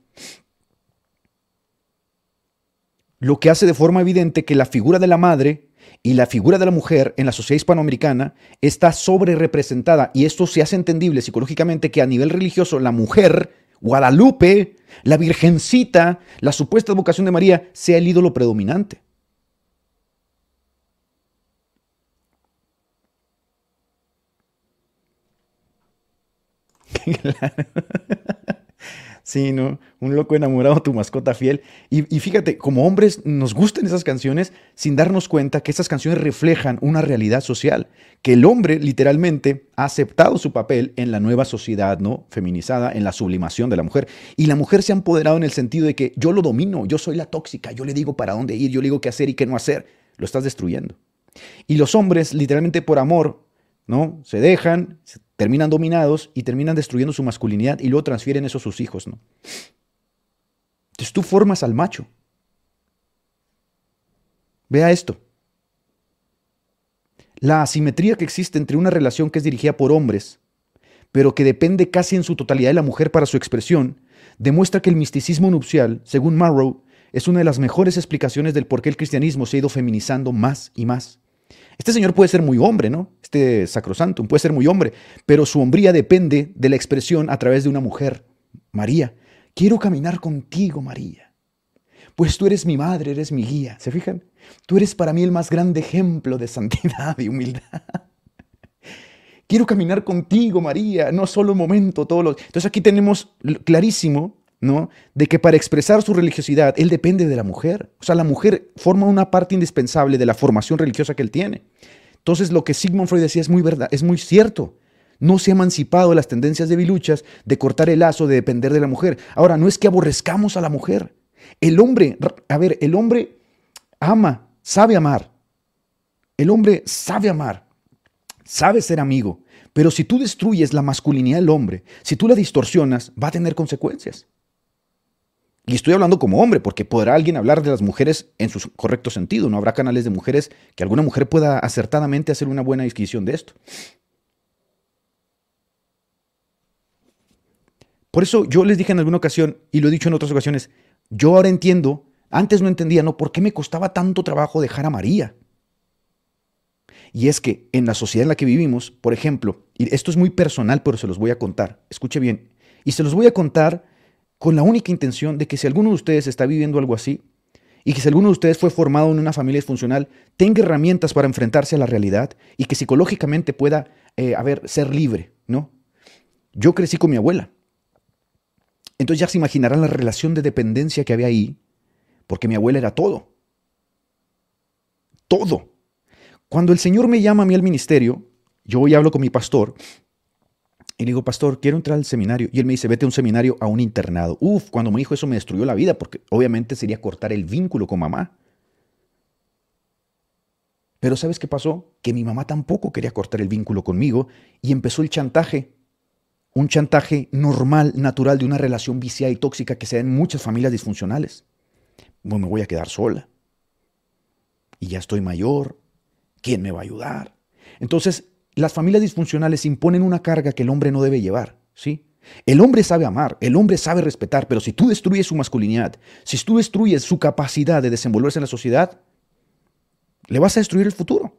Lo que hace de forma evidente que la figura de la madre y la figura de la mujer en la sociedad hispanoamericana está sobre representada y esto se hace entendible psicológicamente que a nivel religioso la mujer, Guadalupe, la Virgencita, la supuesta vocación de María sea el ídolo predominante. Sí, ¿no? Un loco enamorado, tu mascota fiel. Y, fíjate, como hombres nos gustan esas canciones sin darnos cuenta que esas canciones reflejan una realidad social, que el hombre literalmente ha aceptado su papel en la nueva sociedad, ¿no? Feminizada, en la sublimación de la mujer. Y la mujer se ha empoderado en el sentido de que yo lo domino, yo soy la tóxica, yo le digo para dónde ir, yo le digo qué hacer y qué no hacer. Lo estás destruyendo. Y los hombres, literalmente por amor, ¿no? Se dejan, terminan dominados y terminan destruyendo su masculinidad y luego transfieren eso a sus hijos, ¿no? Entonces tú formas al macho. Vea esto. La asimetría que existe entre una relación que es dirigida por hombres, pero que depende casi en su totalidad de la mujer para su expresión, demuestra que el misticismo nupcial, según Marrow, es una de las mejores explicaciones del por qué el cristianismo se ha ido feminizando más y más. Este señor puede ser muy hombre, ¿no? Este sacrosanto puede ser muy hombre, pero su hombría depende de la expresión a través de una mujer, María. Quiero caminar contigo, María. Pues tú eres mi madre, eres mi guía. ¿Se fijan? Tú eres para mí el más grande ejemplo de santidad y humildad. Quiero caminar contigo, María, no solo un momento, todos los... Entonces aquí tenemos clarísimo ¿no? De que para expresar su religiosidad, él depende de la mujer. O sea, la mujer forma una parte indispensable de la formación religiosa que él tiene. Entonces, lo que Sigmund Freud decía es muy verdad, es muy cierto. No se ha emancipado de las tendencias de biluchas de cortar el lazo, de depender de la mujer. Ahora, no es que aborrezcamos a la mujer. El hombre, a ver, el hombre ama, sabe amar. El hombre sabe amar, sabe ser amigo. Pero si tú destruyes la masculinidad del hombre, si tú la distorsionas, va a tener consecuencias. Y estoy hablando como hombre, porque podrá alguien hablar de las mujeres en su correcto sentido. No habrá canales de mujeres que alguna mujer pueda acertadamente hacer una buena disquisición de esto. Por eso yo les dije en alguna ocasión, y lo he dicho en otras ocasiones, yo ahora entiendo, antes no entendía, ¿no? ¿Por qué me costaba tanto trabajo dejar a María? Y es que en la sociedad en la que vivimos, por ejemplo, y esto es muy personal, pero se los voy a contar, escuche bien, y se los voy a contar con la única intención de que si alguno de ustedes está viviendo algo así, y que si alguno de ustedes fue formado en una familia disfuncional, tenga herramientas para enfrentarse a la realidad y que psicológicamente pueda, eh, ser libre, ¿no? Yo crecí con mi abuela. Entonces ya se imaginarán la relación de dependencia que había ahí, porque mi abuela era todo. Todo. Cuando el Señor me llama a mí al ministerio, yo hoy hablo con mi pastor y le digo, pastor, quiero entrar al seminario. Y él me dice, vete a un seminario, a un internado. Uf, cuando me dijo eso me destruyó la vida, porque obviamente sería cortar el vínculo con mamá. Pero ¿sabes qué pasó? Que mi mamá tampoco quería cortar el vínculo conmigo y empezó el chantaje. Un chantaje normal, natural de una relación viciada y tóxica que se da en muchas familias disfuncionales. Bueno, me voy a quedar sola. Y ya estoy mayor. ¿Quién me va a ayudar? Entonces, las familias disfuncionales imponen una carga que el hombre no debe llevar, ¿sí? El hombre sabe amar, el hombre sabe respetar, pero si tú destruyes su masculinidad, si tú destruyes su capacidad de desenvolverse en la sociedad, le vas a destruir el futuro.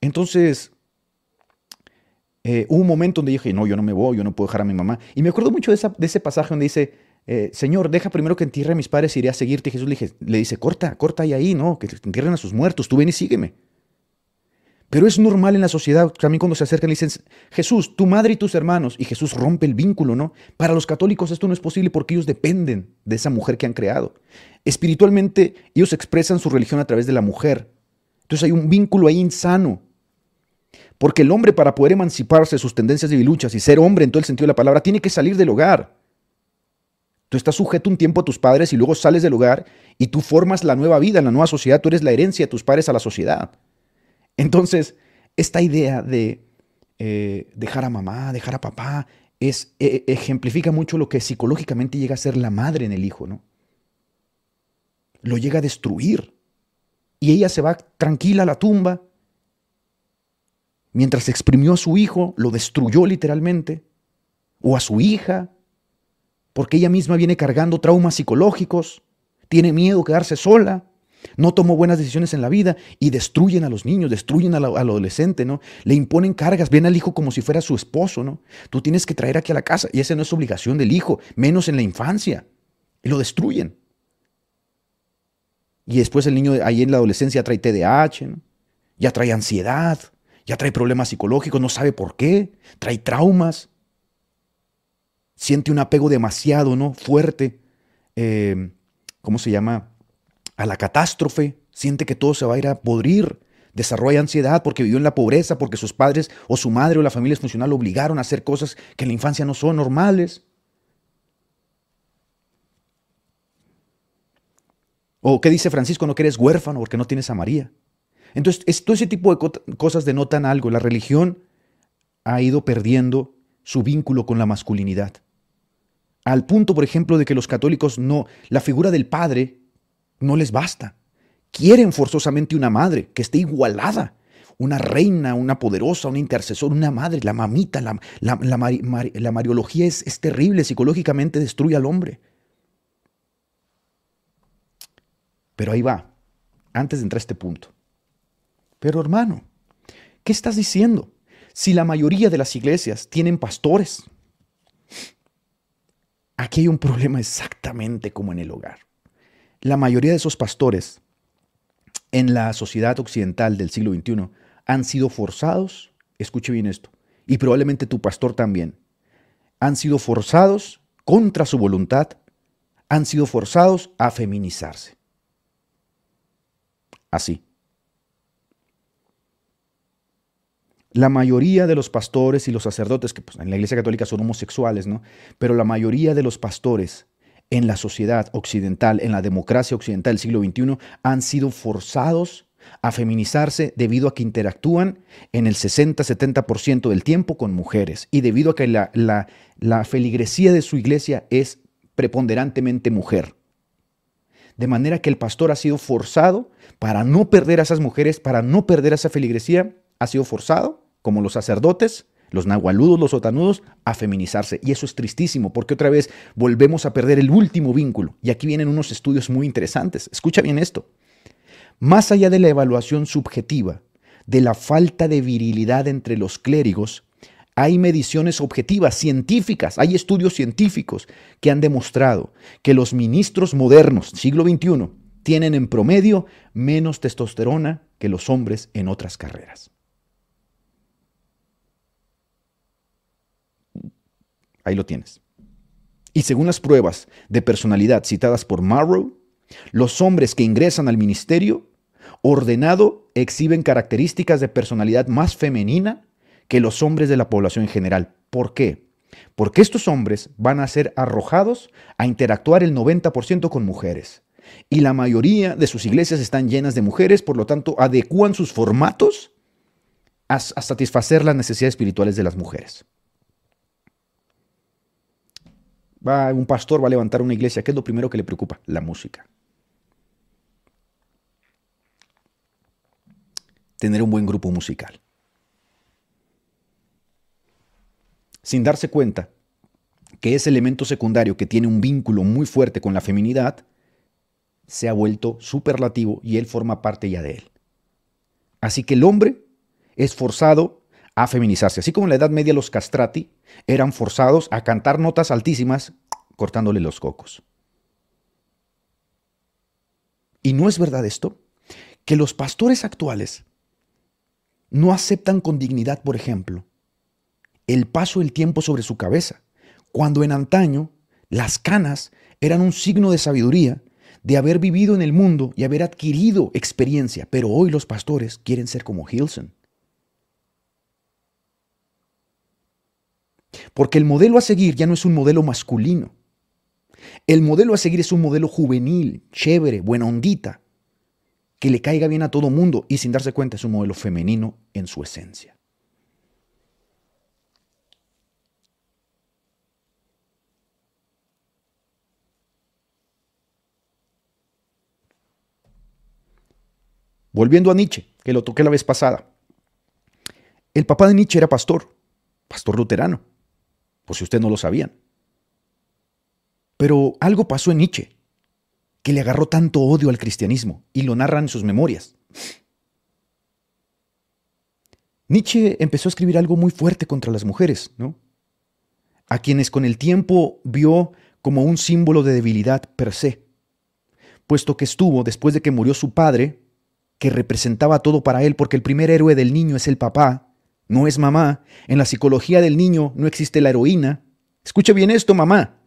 Entonces, eh, hubo un momento donde dije, no, yo no me voy, yo no puedo dejar a mi mamá. Y me acuerdo mucho de, ese pasaje donde dice, eh, Señor, deja primero que entierre a mis padres y iré a seguirte. Y Jesús le, le dice, corta, corta ahí, ahí, no, que entierren a sus muertos, tú ven y sígueme. Pero es normal en la sociedad, también cuando se acercan y dicen, Jesús, tu madre y tus hermanos, y Jesús rompe el vínculo, ¿no? Para los católicos esto no es posible porque ellos dependen de esa mujer que han creado. Espiritualmente ellos expresan su religión a través de la mujer. Entonces hay un vínculo ahí insano. Porque el hombre para poder emanciparse de sus tendencias de luchas y ser hombre en todo el sentido de la palabra, tiene que salir del hogar. Tú estás sujeto un tiempo a tus padres y luego sales del hogar y tú formas la nueva vida, la nueva sociedad, tú eres la herencia de tus padres a la sociedad. Entonces, esta idea de eh, dejar a mamá, dejar a papá, es, e, ejemplifica mucho lo que psicológicamente llega a ser la madre en el hijo, ¿no? Lo llega a destruir. Y ella se va tranquila a la tumba. Mientras exprimió a su hijo, lo destruyó literalmente. O a su hija, porque ella misma viene cargando traumas psicológicos, tiene miedo a quedarse sola no tomó buenas decisiones en la vida y destruyen a los niños, destruyen al, adolescente, ¿no? Le imponen cargas, ven al hijo como si fuera su esposo, ¿no? Tú tienes que traer aquí a la casa y esa no es obligación del hijo, menos en la infancia. Y lo destruyen. Y después el niño ahí en la adolescencia trae TDAH, ¿no? ya trae ansiedad, ya trae problemas psicológicos, no sabe por qué, trae traumas. siente un apego demasiado, ¿no? Fuerte, eh, ¿cómo se llama? A la catástrofe, siente que todo se va a ir a podrir, desarrolla ansiedad porque vivió en la pobreza, porque sus padres o su madre o la familia funcional lo obligaron a hacer cosas que en la infancia no son normales. ¿O qué dice Francisco? No que eres huérfano porque no tienes a María. Entonces, todo ese tipo de cosas denotan algo. La religión ha ido perdiendo su vínculo con la masculinidad. Al punto, por ejemplo, de que los católicos no, la figura del padre no les basta. Quieren forzosamente una madre que esté igualada. Una reina, una poderosa, una intercesora, una madre, la mamita, la, la, mariología es, es terrible, psicológicamente destruye al hombre. Pero ahí va, antes de entrar a este punto. Pero hermano, ¿qué estás diciendo? Si la mayoría de las iglesias tienen pastores, Aquí hay un problema exactamente como en el hogar. La mayoría de esos pastores en la sociedad occidental del siglo XXI han sido forzados, escuche bien esto, y probablemente tu pastor también, han sido forzados contra su voluntad, han sido forzados a feminizarse. Así. La mayoría de los pastores y los sacerdotes, que pues, en la Iglesia Católica son homosexuales, ¿no? Pero la mayoría de los pastores en la sociedad occidental, en la democracia occidental del siglo XXI, han sido forzados a feminizarse debido a que interactúan en el 60-70% del tiempo con mujeres y debido a que la, feligresía de su iglesia es preponderantemente mujer. De manera que el pastor ha sido forzado para no perder a esas mujeres, para no perder a esa feligresía, ha sido forzado como los sacerdotes, los nahualudos, los sotanudos, a feminizarse. Y eso es tristísimo, porque otra vez volvemos a perder el último vínculo. Y aquí vienen unos estudios muy interesantes. Escucha bien esto. Más allá de la evaluación subjetiva de la falta de virilidad entre los clérigos, hay mediciones objetivas, científicas, hay estudios científicos que han demostrado que los ministros modernos, siglo XXI, tienen en promedio menos testosterona que los hombres en otras carreras. Ahí lo tienes. Y según las pruebas de personalidad citadas por Marrow, los hombres que ingresan al ministerio ordenado exhiben características de personalidad más femenina que los hombres de la población en general. ¿Por qué? Porque estos hombres van a ser arrojados a interactuar el 90% con mujeres. Y la mayoría de sus iglesias están llenas de mujeres, por lo tanto, adecúan sus formatos a, a satisfacer las necesidades espirituales de las mujeres. Va, un pastor va a levantar una iglesia. ¿Qué es lo primero que le preocupa? La música. Tener un buen grupo musical. Sin darse cuenta que ese elemento secundario que tiene un vínculo muy fuerte con la feminidad se ha vuelto superlativo y él forma parte ya de él. Así que el hombre es forzado a feminizarse. Así como en la Edad Media los castrati eran forzados a cantar notas altísimas cortándole los cocos. ¿Y no es verdad esto? Que los pastores actuales no aceptan con dignidad, por ejemplo, el paso del tiempo sobre su cabeza, cuando en antaño las canas eran un signo de sabiduría, de haber vivido en el mundo y haber adquirido experiencia, pero hoy los pastores quieren ser como Hilson. Porque el modelo a seguir ya no es un modelo masculino. El modelo a seguir es un modelo juvenil, chévere, buena ondita, que le caiga bien a todo mundo y sin darse cuenta es un modelo femenino en su esencia. Volviendo a Nietzsche, que lo toqué la vez pasada. El papá de Nietzsche era pastor, pastor luterano por si ustedes no lo sabían. Pero algo pasó en Nietzsche, que le agarró tanto odio al cristianismo, y lo narran en sus memorias. Nietzsche empezó a escribir algo muy fuerte contra las mujeres, ¿no? A quienes con el tiempo vio como un símbolo de debilidad per se, puesto que estuvo después de que murió su padre, que representaba todo para él, porque el primer héroe del niño es el papá, no es mamá. En la psicología del niño no existe la heroína, Escuche bien esto, mamá.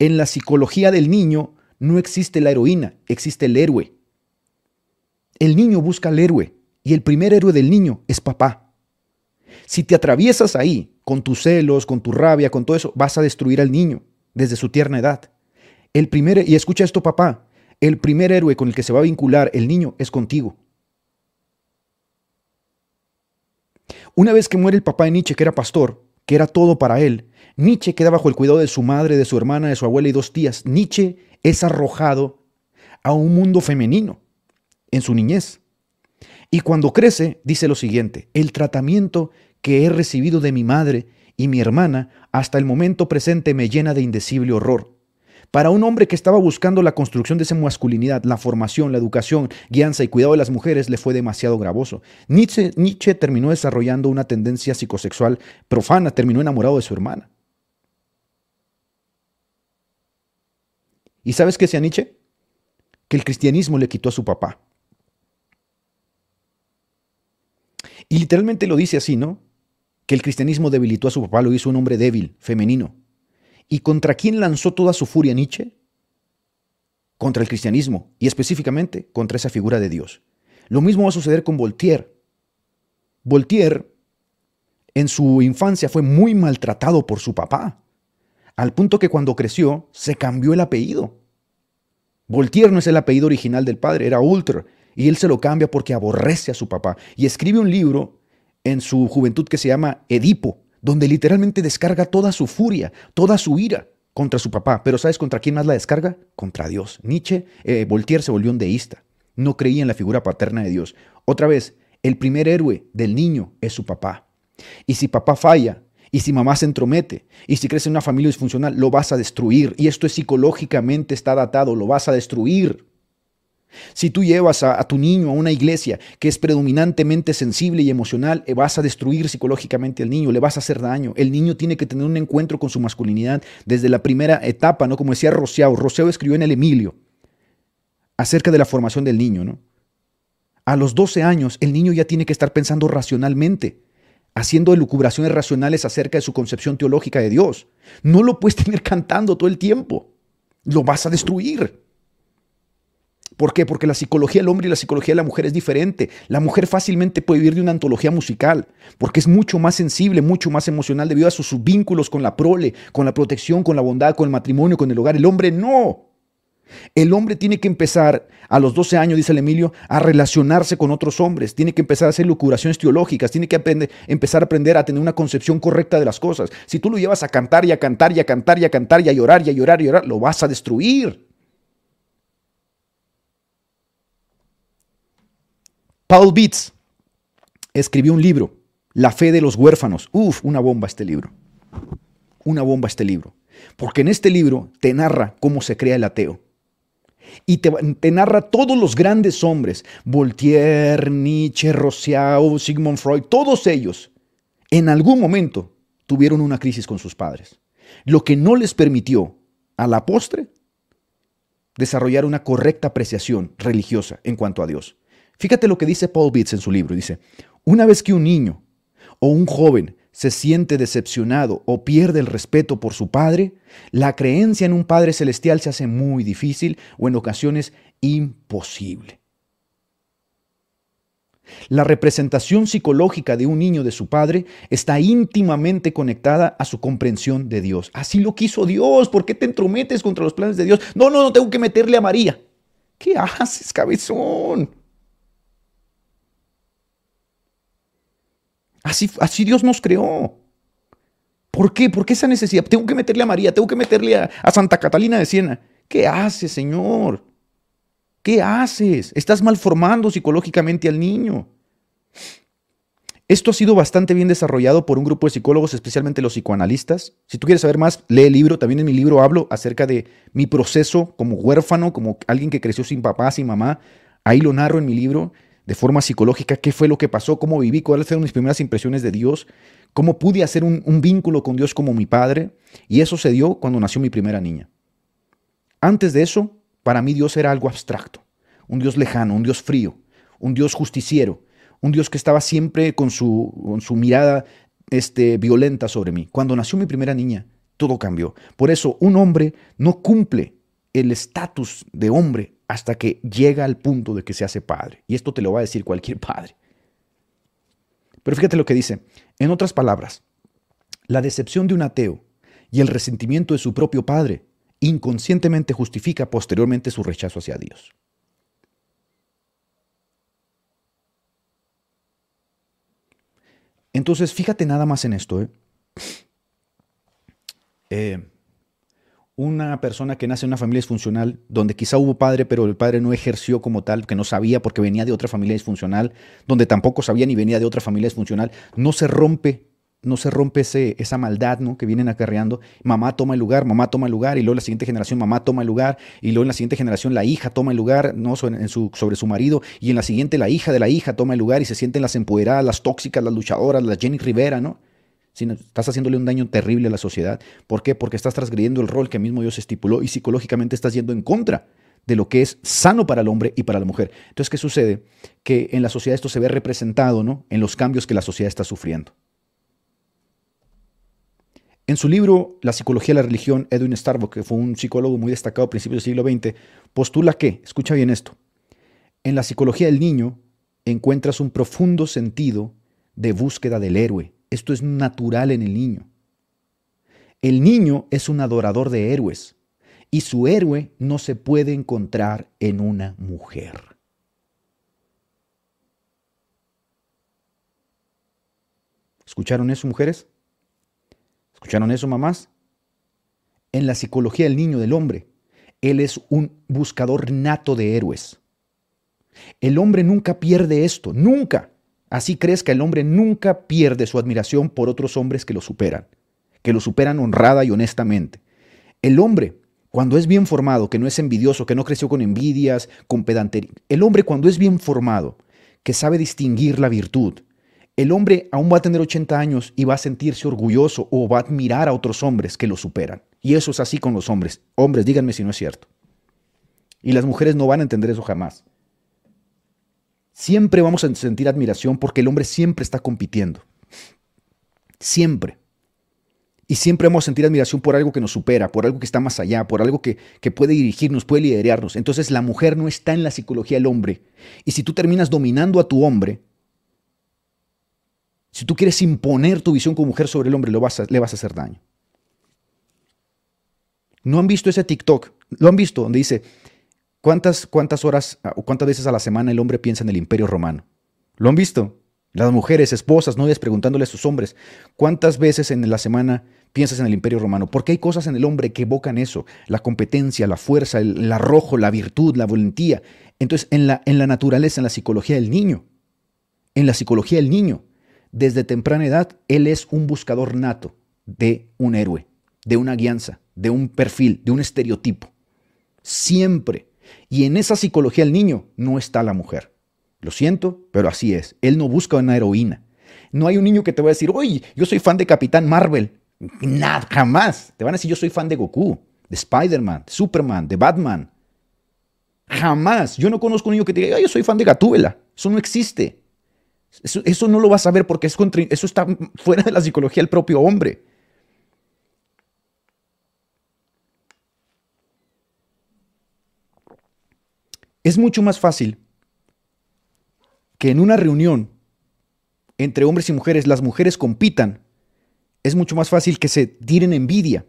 En la psicología del niño no existe la heroína, existe el héroe. El niño busca al héroe y el primer héroe del niño es papá. Si te atraviesas ahí con tus celos, con tu rabia, con todo eso, vas a destruir al niño desde su tierna edad. El primer, y escucha esto papá, el primer héroe con el que se va a vincular el niño es contigo. Una vez que muere el papá de Nietzsche, que era pastor, que era todo para él, Nietzsche queda bajo el cuidado de su madre, de su hermana, de su abuela y dos tías. Nietzsche es arrojado a un mundo femenino en su niñez. Y cuando crece, dice lo siguiente, el tratamiento que he recibido de mi madre y mi hermana hasta el momento presente me llena de indecible horror. Para un hombre que estaba buscando la construcción de esa masculinidad, la formación, la educación, guianza y cuidado de las mujeres, le fue demasiado gravoso. Nietzsche, terminó desarrollando una tendencia psicosexual profana, terminó enamorado de su hermana. ¿Y sabes qué decía Nietzsche? Que el cristianismo le quitó a su papá. Y literalmente lo dice así, ¿no? Que el cristianismo debilitó a su papá, lo hizo un hombre débil, femenino. ¿Y contra quién lanzó toda su furia Nietzsche? Contra el cristianismo y específicamente contra esa figura de Dios. Lo mismo va a suceder con Voltaire. Voltaire en su infancia fue muy maltratado por su papá, al punto que cuando creció se cambió el apellido. Voltaire no es el apellido original del padre, era Ultra, y él se lo cambia porque aborrece a su papá. Y escribe un libro en su juventud que se llama Edipo, donde literalmente descarga toda su furia, toda su ira contra su papá. Pero ¿sabes contra quién más la descarga? Contra Dios. Nietzsche, eh, Voltaire se volvió un deísta. No creía en la figura paterna de Dios. Otra vez, el primer héroe del niño es su papá. Y si papá falla, y si mamá se entromete, y si crece en una familia disfuncional, lo vas a destruir. Y esto es psicológicamente está datado, lo vas a destruir. Si tú llevas a, tu niño a una iglesia que es predominantemente sensible y emocional, eh, vas a destruir psicológicamente al niño, le vas a hacer daño. El niño tiene que tener un encuentro con su masculinidad desde la primera etapa, ¿no? Como decía Roseau, Roseau escribió en el Emilio acerca de la formación del niño, ¿no? A los 12 años, el niño ya tiene que estar pensando racionalmente, haciendo elucubraciones racionales acerca de su concepción teológica de Dios. No lo puedes tener cantando todo el tiempo. Lo vas a destruir. ¿Por qué? Porque la psicología del hombre y la psicología de la mujer es diferente. La mujer fácilmente puede vivir de una antología musical, porque es mucho más sensible, mucho más emocional debido a sus, vínculos con la prole, con la protección, con la bondad, con el matrimonio, con el hogar. El hombre no. El hombre tiene que empezar a los 12 años, dice el Emilio, a relacionarse con otros hombres, tiene que empezar a hacer locuraciones teológicas, tiene que aprender, empezar a aprender a tener una concepción correcta de las cosas. Si tú lo llevas a cantar y a cantar y a cantar y a cantar y a llorar y a llorar y a llorar, lo vas a destruir. Paul Beats escribió un libro, La fe de los huérfanos. Uf, una bomba este libro. Una bomba este libro. Porque en este libro te narra cómo se crea el ateo. Y te, narra todos los grandes hombres, Voltaire, Nietzsche, Rousseau, Sigmund Freud, todos ellos, en algún momento tuvieron una crisis con sus padres. Lo que no les permitió a la postre desarrollar una correcta apreciación religiosa en cuanto a Dios. Fíjate lo que dice Paul Beats en su libro. Dice, una vez que un niño o un joven se siente decepcionado o pierde el respeto por su padre, la creencia en un Padre Celestial se hace muy difícil o en ocasiones imposible. La representación psicológica de un niño de su padre está íntimamente conectada a su comprensión de Dios. Así lo quiso Dios. ¿Por qué te entrometes contra los planes de Dios? No, no, no tengo que meterle a María. ¿Qué haces, cabezón? Así, Dios nos creó. ¿Por qué? ¿Por qué esa necesidad? Tengo que meterle a María, tengo que meterle a, a Santa Catalina de Siena. ¿Qué haces, Señor? ¿Qué haces? Estás malformando psicológicamente al niño. Esto ha sido bastante bien desarrollado por un grupo de psicólogos, especialmente los psicoanalistas. Si tú quieres saber más, lee el libro. También en mi libro hablo acerca de mi proceso como huérfano, como alguien que creció sin papá, sin mamá. Ahí lo narro en mi libro de forma psicológica qué fue lo que pasó, cómo viví, cuáles fueron mis primeras impresiones de Dios, cómo pude hacer un, vínculo con Dios como mi padre. Y eso se dio cuando nació mi primera niña. Antes de eso, para mí Dios era algo abstracto, un Dios lejano, un Dios frío, un Dios justiciero, un Dios que estaba siempre con su, con su mirada este, violenta sobre mí. Cuando nació mi primera niña, todo cambió. Por eso un hombre no cumple el estatus de hombre hasta que llega al punto de que se hace padre. Y esto te lo va a decir cualquier padre. Pero fíjate lo que dice. En otras palabras, la decepción de un ateo y el resentimiento de su propio padre inconscientemente justifica posteriormente su rechazo hacia Dios. Entonces, fíjate nada más en esto. ¿eh? Eh, una persona que nace en una familia disfuncional, donde quizá hubo padre, pero el padre no ejerció como tal, que no sabía porque venía de otra familia disfuncional, donde tampoco sabía ni venía de otra familia disfuncional, no se rompe no se rompe ese, esa maldad ¿no? que vienen acarreando. Mamá toma el lugar, mamá toma el lugar, y luego la siguiente generación mamá toma el lugar, y luego en la siguiente generación la hija toma el lugar ¿no? sobre, su, sobre su marido, y en la siguiente la hija de la hija toma el lugar y se sienten las empoderadas, las tóxicas, las luchadoras, las Jenny Rivera, ¿no? Estás haciéndole un daño terrible a la sociedad. ¿Por qué? Porque estás transgrediendo el rol que mismo Dios estipuló y psicológicamente estás yendo en contra de lo que es sano para el hombre y para la mujer. Entonces, ¿qué sucede? Que en la sociedad esto se ve representado ¿no? en los cambios que la sociedad está sufriendo. En su libro La psicología de la religión, Edwin Starbuck, que fue un psicólogo muy destacado a principios del siglo XX, postula que, escucha bien esto, en la psicología del niño encuentras un profundo sentido de búsqueda del héroe. Esto es natural en el niño. El niño es un adorador de héroes y su héroe no se puede encontrar en una mujer. ¿Escucharon eso, mujeres? ¿Escucharon eso, mamás? En la psicología del niño, del hombre, él es un buscador nato de héroes. El hombre nunca pierde esto, nunca. Así que el hombre nunca pierde su admiración por otros hombres que lo superan, que lo superan honrada y honestamente. El hombre, cuando es bien formado, que no es envidioso, que no creció con envidias, con pedantería, el hombre cuando es bien formado, que sabe distinguir la virtud, el hombre aún va a tener 80 años y va a sentirse orgulloso o va a admirar a otros hombres que lo superan. Y eso es así con los hombres. Hombres, díganme si no es cierto. Y las mujeres no van a entender eso jamás. Siempre vamos a sentir admiración porque el hombre siempre está compitiendo. Siempre. Y siempre vamos a sentir admiración por algo que nos supera, por algo que está más allá, por algo que, que, puede dirigirnos, puede liderarnos. Entonces la mujer no está en la psicología del hombre. Y si tú terminas dominando a tu hombre, si tú quieres imponer tu visión como mujer sobre el hombre, lo vas le vas a hacer daño. ¿No han visto ese TikTok? ¿Lo han visto? Donde dice, ¿cuántas, cuántas horas o cuántas veces a la semana el hombre piensa en el imperio romano? ¿Lo han visto? Las mujeres, esposas, novias preguntándole a sus hombres, ¿cuántas veces en la semana piensas en el imperio romano? Porque hay cosas en el hombre que evocan eso, la competencia, la fuerza, el, arrojo, la virtud, la valentía. Entonces, en la, en la naturaleza, en la psicología del niño, en la psicología del niño, desde temprana edad, él es un buscador nato de un héroe, de una guianza, de un perfil, de un estereotipo. Siempre. Y en esa psicología del niño no está la mujer. Lo siento, pero así es. Él no busca una heroína. No hay un niño que te va a decir, oye, yo soy fan de Capitán Marvel. Nada, jamás. Te van a decir, yo soy fan de Goku, de Spider-Man, de Superman, de Batman. Jamás. Yo no conozco un niño que te diga, yo soy fan de Gatúbela. Eso no existe. Eso, no lo vas a ver porque es eso está fuera de la psicología del propio hombre. Es mucho más fácil que en una reunión entre hombres y mujeres las mujeres compitan. Es mucho más fácil que se tiren envidia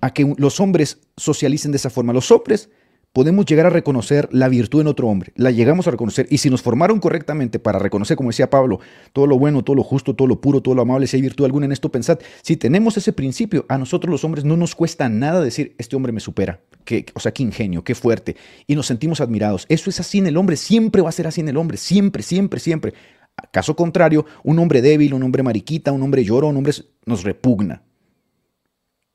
a que los hombres socialicen de esa forma. Los hombres podemos llegar a reconocer la virtud en otro hombre, la llegamos a reconocer. Y si nos formaron correctamente para reconocer, como decía Pablo, todo lo bueno, todo lo justo, todo lo puro, todo lo amable, si hay virtud alguna en esto, pensad, si tenemos ese principio, a nosotros los hombres no nos cuesta nada decir, este hombre me supera, que, o sea, qué ingenio, qué fuerte, y nos sentimos admirados. Eso es así en el hombre, siempre va a ser así en el hombre, siempre, siempre, siempre. Caso contrario, un hombre débil, un hombre mariquita, un hombre lloro, un hombre nos repugna,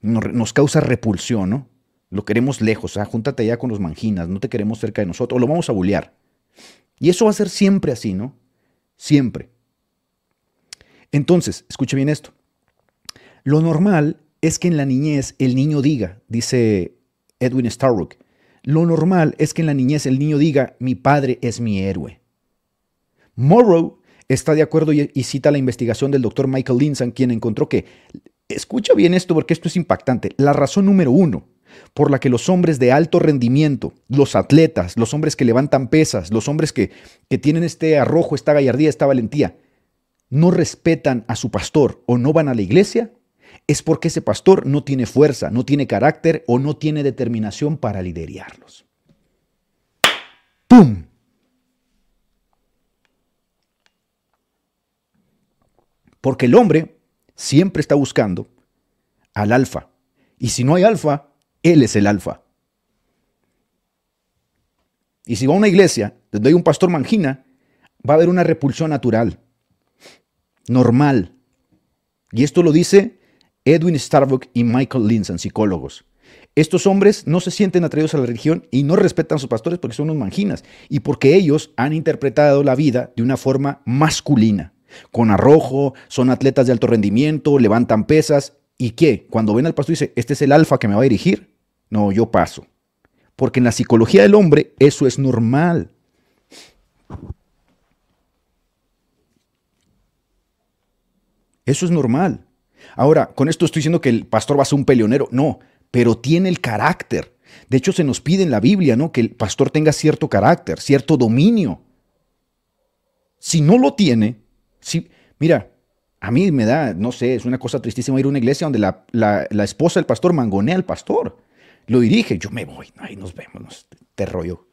nos causa repulsión, ¿no? Lo queremos lejos, sea, júntate allá con los manginas, no te queremos cerca de nosotros, lo vamos a bullear. Y eso va a ser siempre así, ¿no? Siempre. Entonces, escuche bien esto. Lo normal es que en la niñez el niño diga, dice Edwin Starrock, lo normal es que en la niñez el niño diga, mi padre es mi héroe. Morrow está de acuerdo y, cita la investigación del doctor Michael Linson, quien encontró que Escucha bien esto porque esto es impactante. La razón número uno por la que los hombres de alto rendimiento, los atletas, los hombres que levantan pesas, los hombres que, que tienen este arrojo, esta gallardía, esta valentía, no respetan a su pastor o no van a la iglesia, es porque ese pastor no tiene fuerza, no tiene carácter o no tiene determinación para liderarlos. ¡Pum! Porque el hombre siempre está buscando al alfa. Y si no hay alfa, él es el alfa. Y si va a una iglesia donde hay un pastor mangina, va a haber una repulsión natural, normal. Y esto lo dice Edwin Starbuck y Michael Linson, psicólogos. Estos hombres no se sienten atraídos a la religión y no respetan a sus pastores porque son unos manginas y porque ellos han interpretado la vida de una forma masculina, con arrojo, son atletas de alto rendimiento, levantan pesas y qué, cuando ven al pastor dice, este es el alfa que me va a dirigir, no, yo paso. Porque en la psicología del hombre eso es normal. Eso es normal. Ahora, con esto estoy diciendo que el pastor va a ser un peleonero. No, pero tiene el carácter. De hecho, se nos pide en la Biblia, ¿no? Que el pastor tenga cierto carácter, cierto dominio. Si no lo tiene, si, mira, a mí me da, no sé, es una cosa tristísima ir a una iglesia donde la, la esposa del pastor mangonea al pastor. Lo dirige, yo me voy, ahí nos vemos, te rollo.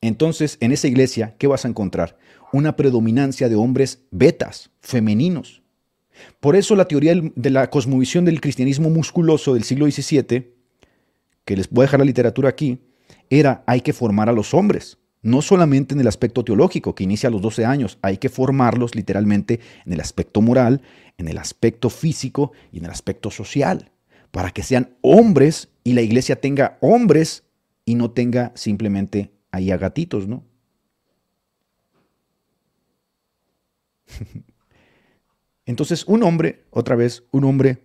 Entonces, en esa iglesia, ¿qué vas a encontrar? Una predominancia de hombres betas, femeninos. Por eso la teoría de la cosmovisión del cristianismo musculoso del siglo XVII, que les voy a dejar la literatura aquí, era hay que formar a los hombres, no solamente en el aspecto teológico, que inicia a los 12 años, hay que formarlos literalmente en el aspecto moral, en el aspecto físico y en el aspecto social, para que sean hombres y la iglesia tenga hombres y no tenga simplemente ahí a gatitos, ¿no? Entonces, un hombre, otra vez, un hombre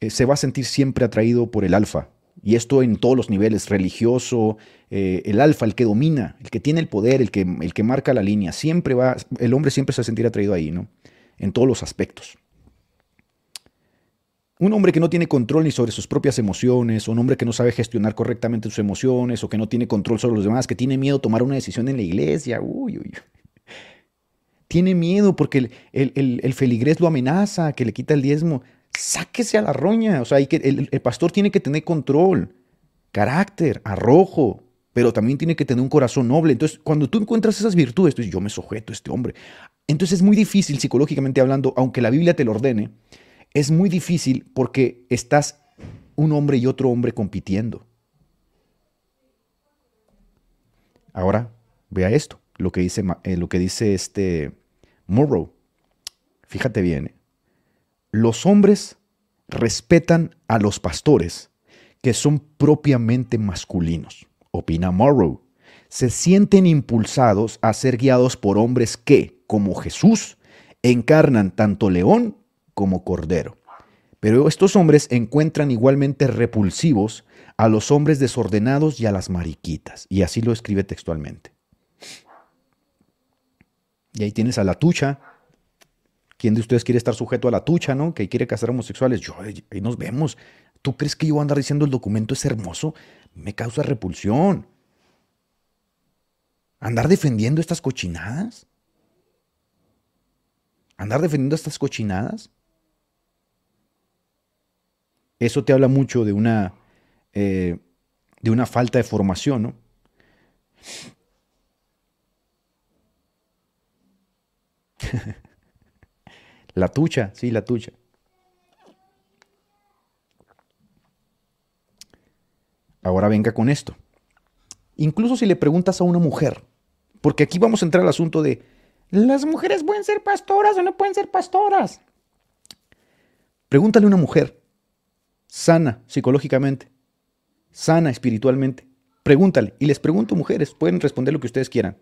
eh, se va a sentir siempre atraído por el alfa. Y esto en todos los niveles, religioso, eh, el alfa, el que domina, el que tiene el poder, el que, el que marca la línea, siempre va, el hombre siempre se va a sentir atraído ahí, ¿no? En todos los aspectos. Un hombre que no tiene control ni sobre sus propias emociones, un hombre que no sabe gestionar correctamente sus emociones, o que no tiene control sobre los demás, que tiene miedo a tomar una decisión en la iglesia, uy, uy. Tiene miedo porque el, feligrés lo amenaza, que le quita el diezmo. Sáquese a la roña. O sea, que, el, el pastor tiene que tener control, carácter, arrojo, pero también tiene que tener un corazón noble. Entonces, cuando tú encuentras esas virtudes, tú dices, yo me sujeto a este hombre. Entonces es muy difícil, psicológicamente hablando, aunque la Biblia te lo ordene, es muy difícil porque estás un hombre y otro hombre compitiendo. Ahora, vea esto, lo que dice, eh, lo que dice este Morrow. Fíjate bien, ¿eh? Los hombres respetan a los pastores que son propiamente masculinos, opina Morrow. Se sienten impulsados a ser guiados por hombres que, como Jesús, encarnan tanto león como cordero. Pero estos hombres encuentran igualmente repulsivos a los hombres desordenados y a las mariquitas. Y así lo escribe textualmente. Y ahí tienes a la tucha. ¿Quién de ustedes quiere estar sujeto a la tucha, no? Que quiere casar homosexuales. Yo, ahí nos vemos. ¿Tú crees que yo andar diciendo el documento es hermoso? Me causa repulsión. ¿Andar defendiendo estas cochinadas? ¿Andar defendiendo estas cochinadas? Eso te habla mucho de una, eh, de una falta de formación, ¿no? la tucha, sí, la tucha. Ahora venga con esto. Incluso si le preguntas a una mujer, porque aquí vamos a entrar al asunto de, ¿las mujeres pueden ser pastoras o no pueden ser pastoras? Pregúntale a una mujer, sana psicológicamente, sana espiritualmente. Pregúntale, y les pregunto mujeres, pueden responder lo que ustedes quieran.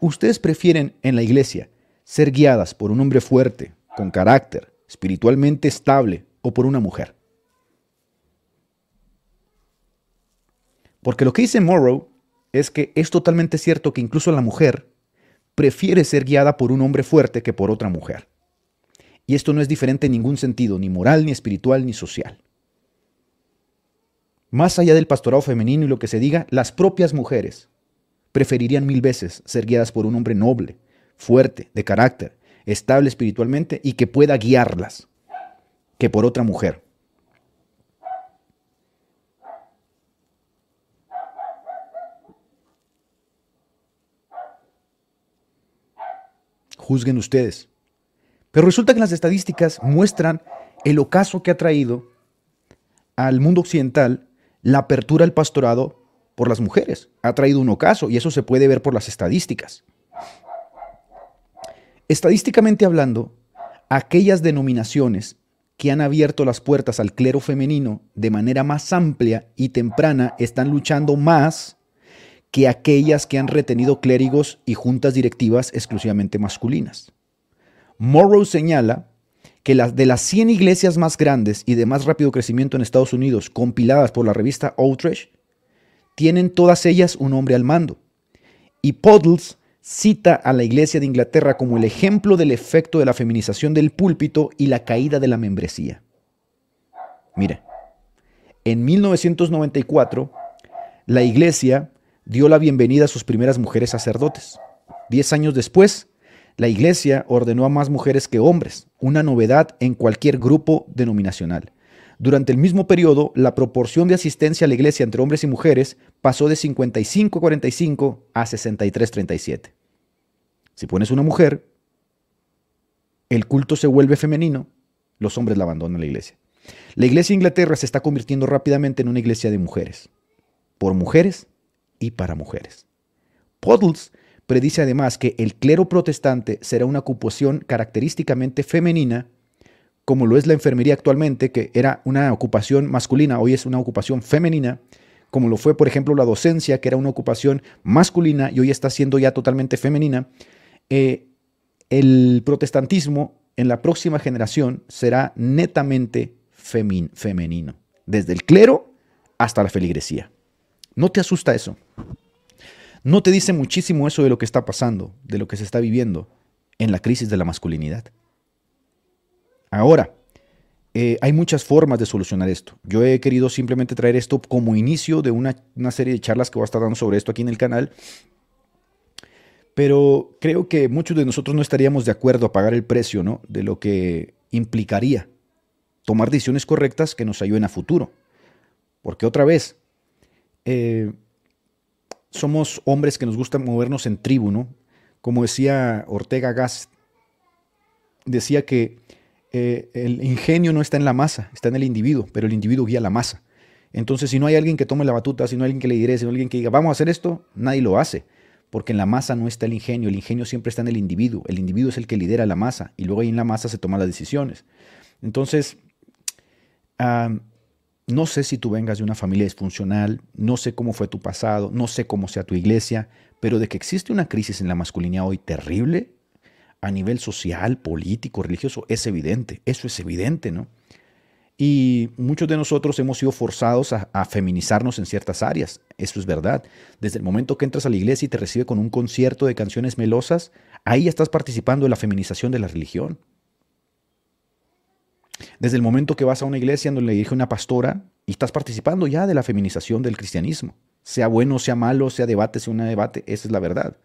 ¿Ustedes prefieren en la iglesia ser guiadas por un hombre fuerte, con carácter, espiritualmente estable, o por una mujer? Porque lo que dice Morrow es que es totalmente cierto que incluso la mujer prefiere ser guiada por un hombre fuerte que por otra mujer. Y esto no es diferente en ningún sentido, ni moral, ni espiritual, ni social. Más allá del pastorado femenino y lo que se diga, las propias mujeres preferirían mil veces ser guiadas por un hombre noble, fuerte, de carácter, estable espiritualmente y que pueda guiarlas, que por otra mujer. Juzguen ustedes. Pero resulta que las estadísticas muestran el ocaso que ha traído al mundo occidental la apertura al pastorado por las mujeres. Ha traído un ocaso y eso se puede ver por las estadísticas. Estadísticamente hablando, aquellas denominaciones que han abierto las puertas al clero femenino de manera más amplia y temprana están luchando más que aquellas que han retenido clérigos y juntas directivas exclusivamente masculinas. Morrow señala que las de las 100 iglesias más grandes y de más rápido crecimiento en Estados Unidos compiladas por la revista Outreach, tienen todas ellas un hombre al mando. Y Puddles cita a la Iglesia de Inglaterra como el ejemplo del efecto de la feminización del púlpito y la caída de la membresía. Mire, en 1994, la Iglesia dio la bienvenida a sus primeras mujeres sacerdotes. Diez años después, la Iglesia ordenó a más mujeres que hombres, una novedad en cualquier grupo denominacional. Durante el mismo periodo, la proporción de asistencia a la iglesia entre hombres y mujeres pasó de 55-45 a 63-37. Si pones una mujer, el culto se vuelve femenino, los hombres la abandonan la iglesia. La iglesia de Inglaterra se está convirtiendo rápidamente en una iglesia de mujeres, por mujeres y para mujeres. Puddles predice además que el clero protestante será una ocupación característicamente femenina, como lo es la enfermería actualmente, que era una ocupación masculina, hoy es una ocupación femenina, como lo fue, por ejemplo, la docencia, que era una ocupación masculina y hoy está siendo ya totalmente femenina, eh, el protestantismo en la próxima generación será netamente femenino, desde el clero hasta la feligresía. ¿No te asusta eso? ¿No te dice muchísimo eso de lo que está pasando, de lo que se está viviendo en la crisis de la masculinidad? Ahora, eh, hay muchas formas de solucionar esto. Yo he querido simplemente traer esto como inicio de una, una, serie de charlas que voy a estar dando sobre esto aquí en el canal pero creo que muchos de nosotros no estaríamos de acuerdo a pagar el precio ¿no? de lo que implicaría tomar decisiones correctas que nos ayuden a futuro. Porque otra vez, eh, somos hombres que nos gusta movernos en tribu, ¿no? Como decía Ortega Gas, decía que eh, el ingenio no está en la masa, está en el individuo, pero el individuo guía la masa. Entonces, si no hay alguien que tome la batuta, si no hay alguien que le diré, si no hay alguien que diga, vamos a hacer esto, nadie lo hace porque en la masa no está el ingenio, el ingenio siempre está en el individuo, el individuo es el que lidera la masa y luego ahí en la masa se toman las decisiones. Entonces, no sé si tú vengas de una familia disfuncional, no sé cómo fue tu pasado, no sé cómo sea tu iglesia, pero de que existe una crisis en la masculinidad hoy terrible a nivel social, político, religioso, es evidente, eso es evidente, ¿no? Y muchos de nosotros hemos sido forzados a, feminizarnos en ciertas áreas. Eso es verdad. Desde el momento que entras a la iglesia y te recibe con un concierto de canciones melosas, ahí estás participando de la feminización de la religión. Desde el momento que vas a una iglesia donde le dirige una pastora y estás participando ya de la feminización del cristianismo. Sea bueno, sea malo, sea debate, sea un debate, esa es la verdad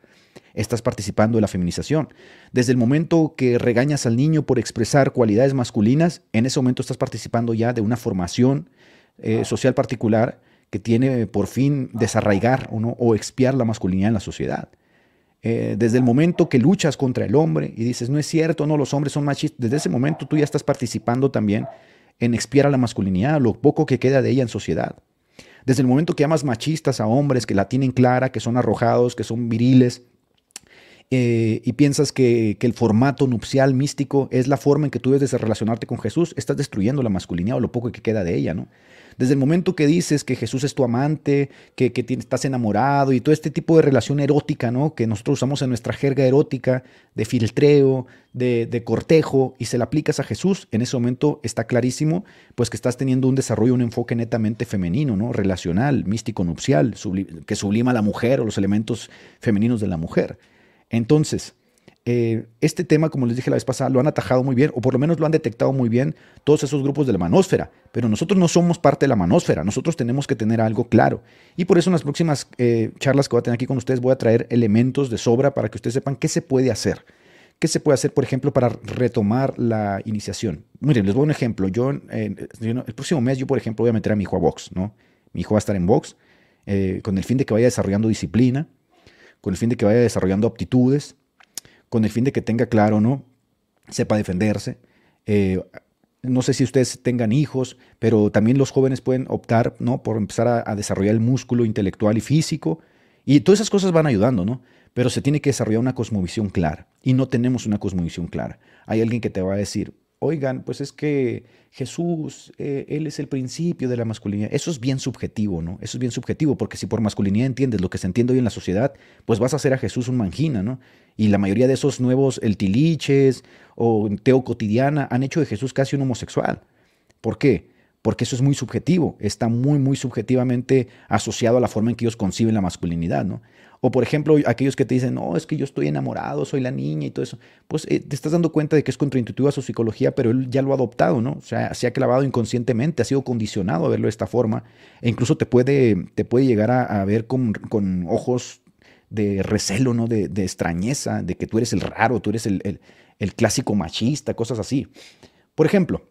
estás participando de la feminización. Desde el momento que regañas al niño por expresar cualidades masculinas, en ese momento estás participando ya de una formación eh, social particular que tiene por fin desarraigar o, no, o expiar la masculinidad en la sociedad. Eh, desde el momento que luchas contra el hombre y dices, no es cierto, no, los hombres son machistas, desde ese momento tú ya estás participando también en expiar a la masculinidad, lo poco que queda de ella en sociedad. Desde el momento que amas machistas a hombres que la tienen clara, que son arrojados, que son viriles, eh, y piensas que, el formato nupcial místico es la forma en que tú debes de relacionarte con Jesús, estás destruyendo la masculinidad o lo poco que queda de ella, ¿no? Desde el momento que dices que Jesús es tu amante, que, estás enamorado y todo este tipo de relación erótica, ¿no? Que nosotros usamos en nuestra jerga erótica, de filtreo, de, de, cortejo, y se la aplicas a Jesús, en ese momento está clarísimo, pues que estás teniendo un desarrollo, un enfoque netamente femenino, ¿no? Relacional, místico, nupcial, que sublima a la mujer o los elementos femeninos de la mujer. Entonces, eh, este tema, como les dije la vez pasada, lo han atajado muy bien, o por lo menos lo han detectado muy bien todos esos grupos de la manósfera. Pero nosotros no somos parte de la manósfera, nosotros tenemos que tener algo claro. Y por eso en las próximas eh, charlas que voy a tener aquí con ustedes voy a traer elementos de sobra para que ustedes sepan qué se puede hacer. ¿Qué se puede hacer, por ejemplo, para retomar la iniciación? Miren, les voy a un ejemplo. Yo, el próximo mes, yo, por ejemplo, voy a meter a mi hijo a box, ¿no? Mi hijo va a estar en box eh, con el fin de que vaya desarrollando disciplina, con el fin de que vaya desarrollando aptitudes, con el fin de que tenga claro, ¿no? Sepa defenderse. Eh, no sé si ustedes tengan hijos, pero también los jóvenes pueden optar, ¿no? Por empezar a, desarrollar el músculo intelectual y físico. Y todas esas cosas van ayudando, ¿no? Pero se tiene que desarrollar una cosmovisión clara. Y no tenemos una cosmovisión clara. Hay alguien que te va a decir, oigan, pues es que Jesús, eh, Él es el principio de la masculinidad. Eso es bien subjetivo, ¿no? Eso es bien subjetivo, porque si por masculinidad entiendes lo que se entiende hoy en la sociedad, pues vas a hacer a Jesús un mangina, ¿no? Y la mayoría de esos nuevos el tiliches o teo cotidiana han hecho de Jesús casi un homosexual. ¿Por qué? Porque eso es muy subjetivo, está muy, muy subjetivamente asociado a la forma en que ellos conciben la masculinidad, ¿no? O por ejemplo, aquellos que te dicen, no, es que yo estoy enamorado, soy la niña y todo eso. Pues eh, te estás dando cuenta de que es contraintuitiva su psicología, pero él ya lo ha adoptado, ¿no? O sea, se ha clavado inconscientemente, ha sido condicionado a verlo de esta forma. E incluso te puede, te puede llegar a, ver con, ojos de recelo, ¿no? De, extrañeza, de que tú eres el raro, tú eres el, clásico machista, cosas así. Por ejemplo,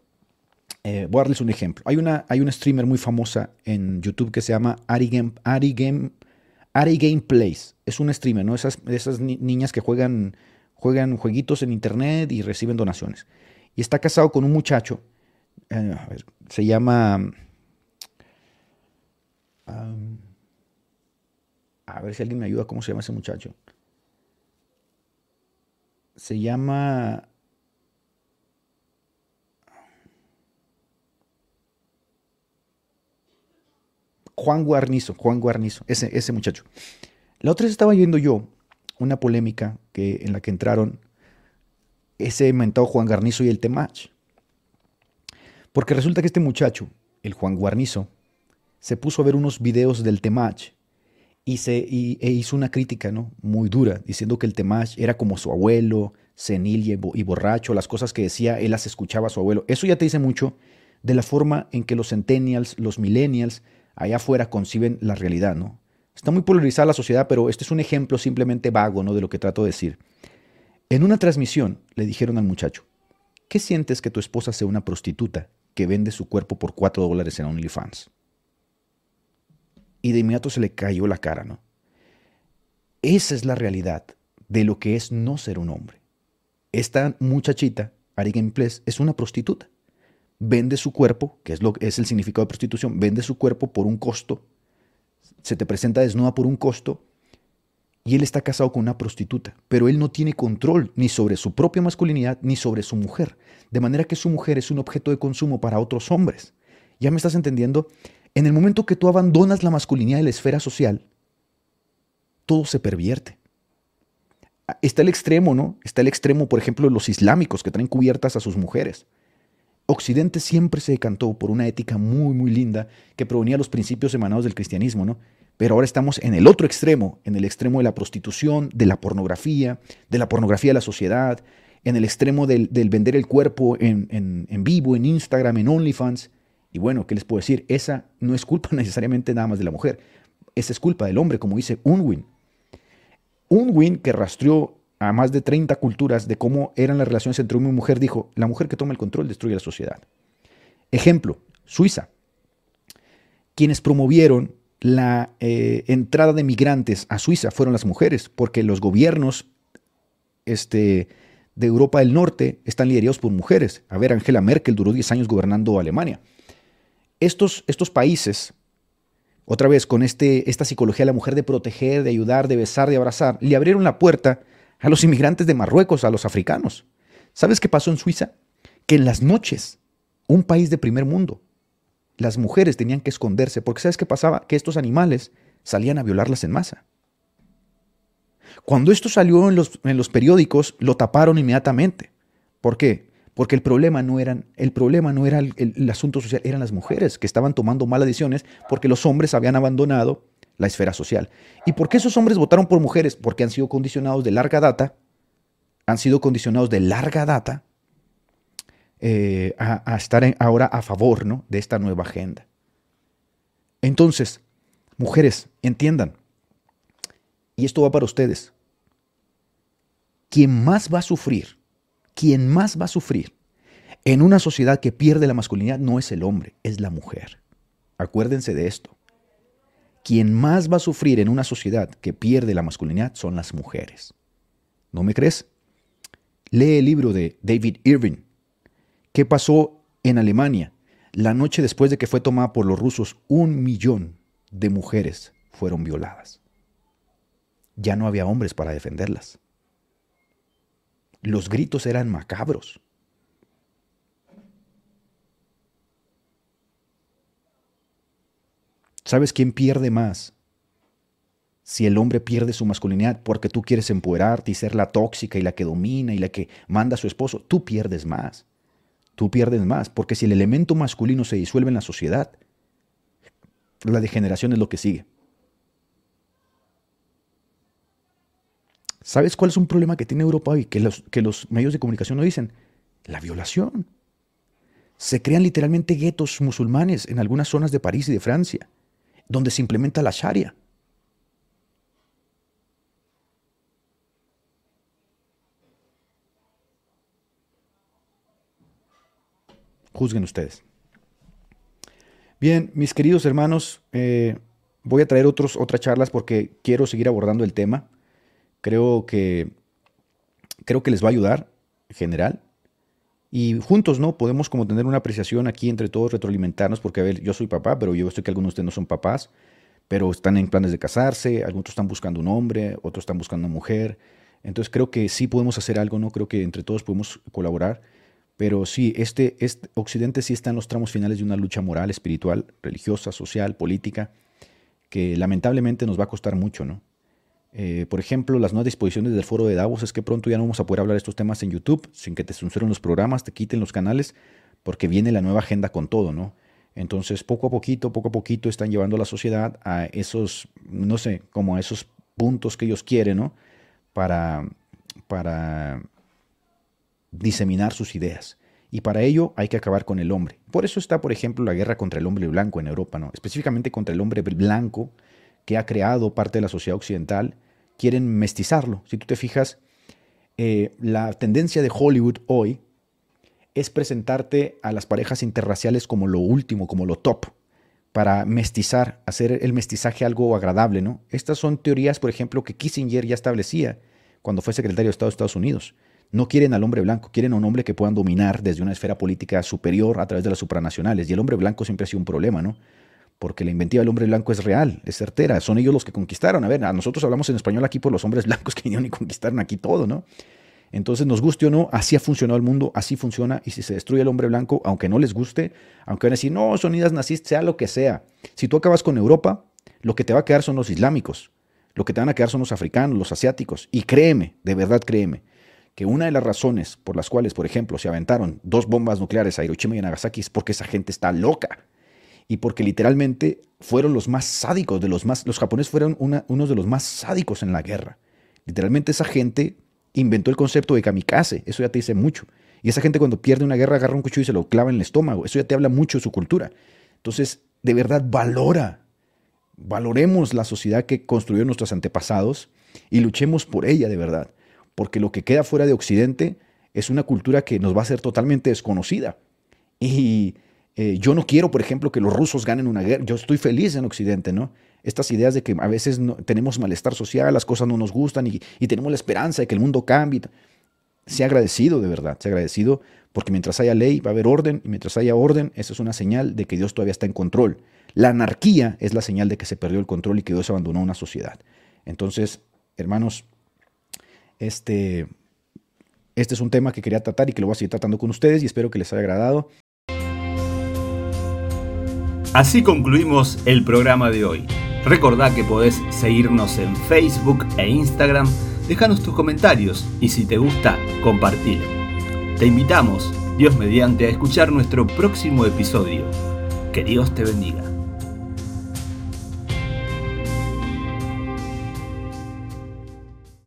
eh, voy a darles un ejemplo. Hay una, hay una streamer muy famosa en YouTube que se llama Ari Game, Ari Game Ari Gameplays es un streamer, ¿no? Esas, esas niñas que juegan, juegan jueguitos en internet y reciben donaciones. Y está casado con un muchacho, eh, a ver, se llama... a ver si alguien me ayuda, ¿cómo se llama ese muchacho? Se llama... Juan Guarnizo, Juan Guarnizo, ese, ese muchacho. La otra vez estaba viendo yo una polémica que, en la que entraron ese inventado Juan Guarnizo y el Temach. Porque resulta que este muchacho, el Juan Guarnizo, se puso a ver unos videos del Temach y, se, e hizo una crítica ¿no? muy dura, diciendo que el Temach era como su abuelo, senil y, y borracho, las cosas que decía, él las escuchaba a su abuelo. Eso ya te dice mucho de la forma en que los centennials, los millennials, allá afuera conciben la realidad, ¿no? Está muy polarizada la sociedad, pero este es un ejemplo simplemente vago, ¿no? De lo que trato de decir. En una transmisión le dijeron al muchacho, ¿qué sientes que tu esposa sea una prostituta que vende su cuerpo por 4 dólares en OnlyFans? Y de inmediato se le cayó la cara, ¿no? Esa es la realidad de lo que es no ser un hombre. Esta muchachita, Ari Gameplays, es una prostituta vende su cuerpo, que es, lo, es el significado de prostitución, vende su cuerpo por un costo, se te presenta desnuda por un costo, y él está casado con una prostituta, pero él no tiene control ni sobre su propia masculinidad ni sobre su mujer, de manera que su mujer es un objeto de consumo para otros hombres. ¿Ya me estás entendiendo? En el momento que tú abandonas la masculinidad de la esfera social, todo se pervierte. Está el extremo, ¿no? Está el extremo, por ejemplo, de los islámicos que traen cubiertas a sus mujeres. Occidente siempre se decantó por una ética muy, muy linda que provenía de los principios emanados del cristianismo, ¿no? Pero ahora estamos en el otro extremo, en el extremo de la prostitución, de la pornografía, de la pornografía de la sociedad, en el extremo del, vender el cuerpo en, en, vivo, en Instagram, en OnlyFans. Y bueno, ¿qué les puedo decir? Esa no es culpa necesariamente nada más de la mujer. Esa es culpa del hombre, como dice Unwin. Unwin, que rastreó a más de 30 culturas de cómo eran las relaciones entre hombre y mujer, dijo, la mujer que toma el control destruye la sociedad. Ejemplo, Suiza. Quienes promovieron la eh, entrada de migrantes a Suiza fueron las mujeres, porque los gobiernos este, de Europa del Norte están liderados por mujeres. A ver, Angela Merkel duró 10 años gobernando Alemania. Estos, estos países, otra vez con este, esta psicología de la mujer de proteger, de ayudar, de besar, de abrazar, le abrieron la puerta a los inmigrantes de Marruecos, a los africanos. ¿Sabes qué pasó en Suiza? Que en las noches, un país de primer mundo, las mujeres tenían que esconderse porque ¿sabes qué pasaba? Que estos animales salían a violarlas en masa. Cuando esto salió en los, en los periódicos, lo taparon inmediatamente. ¿Por qué? Porque el problema no, eran, el problema no era el, el, asunto social, eran las mujeres que estaban tomando malas decisiones porque los hombres habían abandonado la esfera social. ¿Y por qué esos hombres votaron por mujeres? Porque han sido condicionados de larga data, han sido condicionados de larga data eh, a, estar ahora a favor ¿no? de esta nueva agenda. Entonces, mujeres, entiendan, y esto va para ustedes, quien más va a sufrir, quien más va a sufrir en una sociedad que pierde la masculinidad no es el hombre, es la mujer. Acuérdense de esto. Quien más va a sufrir en una sociedad que pierde la masculinidad son las mujeres. ¿No me crees? Lee el libro de David Irving. ¿Qué pasó en Alemania? La noche después de que fue tomada por los rusos, un millón de mujeres fueron violadas. Ya no había hombres para defenderlas. Los gritos eran macabros. ¿Sabes quién pierde más? Si el hombre pierde su masculinidad porque tú quieres empoderarte y ser la tóxica y la que domina y la que manda a su esposo, tú pierdes más tú pierdes más, porque si el elemento masculino se disuelve en la sociedad, la degeneración es lo que sigue. ¿Sabes cuál es un problema que tiene Europa hoy? Que los, que los medios de comunicación no dicen. La violación. Se crean literalmente guetos musulmanes en algunas zonas de París y de Francia, donde se implementa la Sharia. Juzguen ustedes. Bien, mis queridos hermanos, eh, voy a traer otros, otras charlas porque quiero seguir abordando el tema. Creo que, creo que les va a ayudar en general. Y juntos, ¿no? Podemos como tener una apreciación aquí entre todos, retroalimentarnos, porque a ver, yo soy papá, pero yo sé que algunos de ustedes no son papás, pero están en planes de casarse, algunos están buscando un hombre, otros están buscando una mujer. Entonces creo que sí podemos hacer algo, ¿no? Creo que entre todos podemos colaborar pero sí, este, este, Occidente sí está en los tramos finales de una lucha moral, espiritual, religiosa, social, política, que lamentablemente nos va a costar mucho, ¿no? Eh, por ejemplo, las nuevas disposiciones del foro de Davos es que pronto ya no vamos a poder hablar de estos temas en YouTube sin que te censuren los programas, te quiten los canales, porque viene la nueva agenda con todo, ¿no? Entonces, poco a poquito, poco a poquito están llevando a la sociedad a esos, no sé, como a esos puntos que ellos quieren, ¿no? Para, para diseminar sus ideas. Y para ello hay que acabar con el hombre. Por eso está, por ejemplo, la guerra contra el hombre blanco en Europa, ¿no? específicamente contra el hombre blanco que ha creado parte de la sociedad occidental. Quieren mestizarlo. Si tú te fijas, eh, la tendencia de Hollywood hoy es presentarte a las parejas interraciales como lo último, como lo top, para mestizar, hacer el mestizaje algo agradable. ¿no? Estas son teorías, por ejemplo, que Kissinger ya establecía cuando fue secretario de Estado de Estados Unidos. No quieren al hombre blanco, quieren a un hombre que puedan dominar desde una esfera política superior a través de las supranacionales. Y el hombre blanco siempre ha sido un problema, ¿no? Porque la inventiva del hombre blanco es real, es certera. Son ellos los que conquistaron. A ver, nosotros hablamos en español aquí por los hombres blancos que vinieron y conquistaron aquí todo, ¿no? Entonces, nos guste o no, así ha funcionado el mundo, así funciona. Y si se destruye el hombre blanco, aunque no les guste, aunque van a decir, no, son ideas nazistas, sea lo que sea. Si tú acabas con Europa, lo que te va a quedar son los islámicos. Lo que te van a quedar son los africanos, los asiáticos. Y créeme, de verdad créeme, que una de las razones por las cuales, por ejemplo, se aventaron dos bombas nucleares a Hiroshima y Nagasaki es porque esa gente está loca. Y porque literalmente fueron los más sádicos, de los más, los japoneses fueron unos de los más sádicos en la guerra. Literalmente esa gente inventó el concepto de kamikaze, eso ya te dice mucho. Y esa gente cuando pierde una guerra agarra un cuchillo y se lo clava en el estómago, eso ya te habla mucho de su cultura. Entonces, de verdad, valora, valoremos la sociedad que construyó nuestros antepasados y luchemos por ella de verdad porque lo que queda fuera de Occidente es una cultura que nos va a ser totalmente desconocida. Y eh, yo no quiero, por ejemplo, que los rusos ganen una guerra. Yo estoy feliz en Occidente, ¿no? Estas ideas de que a veces tenemos malestar social, las cosas no nos gustan y, y tenemos la esperanza de que el mundo cambie. Sea agradecido, de verdad, sea agradecido, porque mientras haya ley va a haber orden y mientras haya orden, eso es una señal de que Dios todavía está en control. La anarquía es la señal de que se perdió el control y que Dios abandonó una sociedad. Entonces, hermanos, este, este es un tema que quería tratar y que lo voy a seguir tratando con ustedes y espero que les haya agradado. Así concluimos el programa de hoy. Recordá que podés seguirnos en Facebook e Instagram, dejanos tus comentarios y si te gusta, compartilo. Te invitamos, Dios mediante, a escuchar nuestro próximo episodio. Que Dios te bendiga.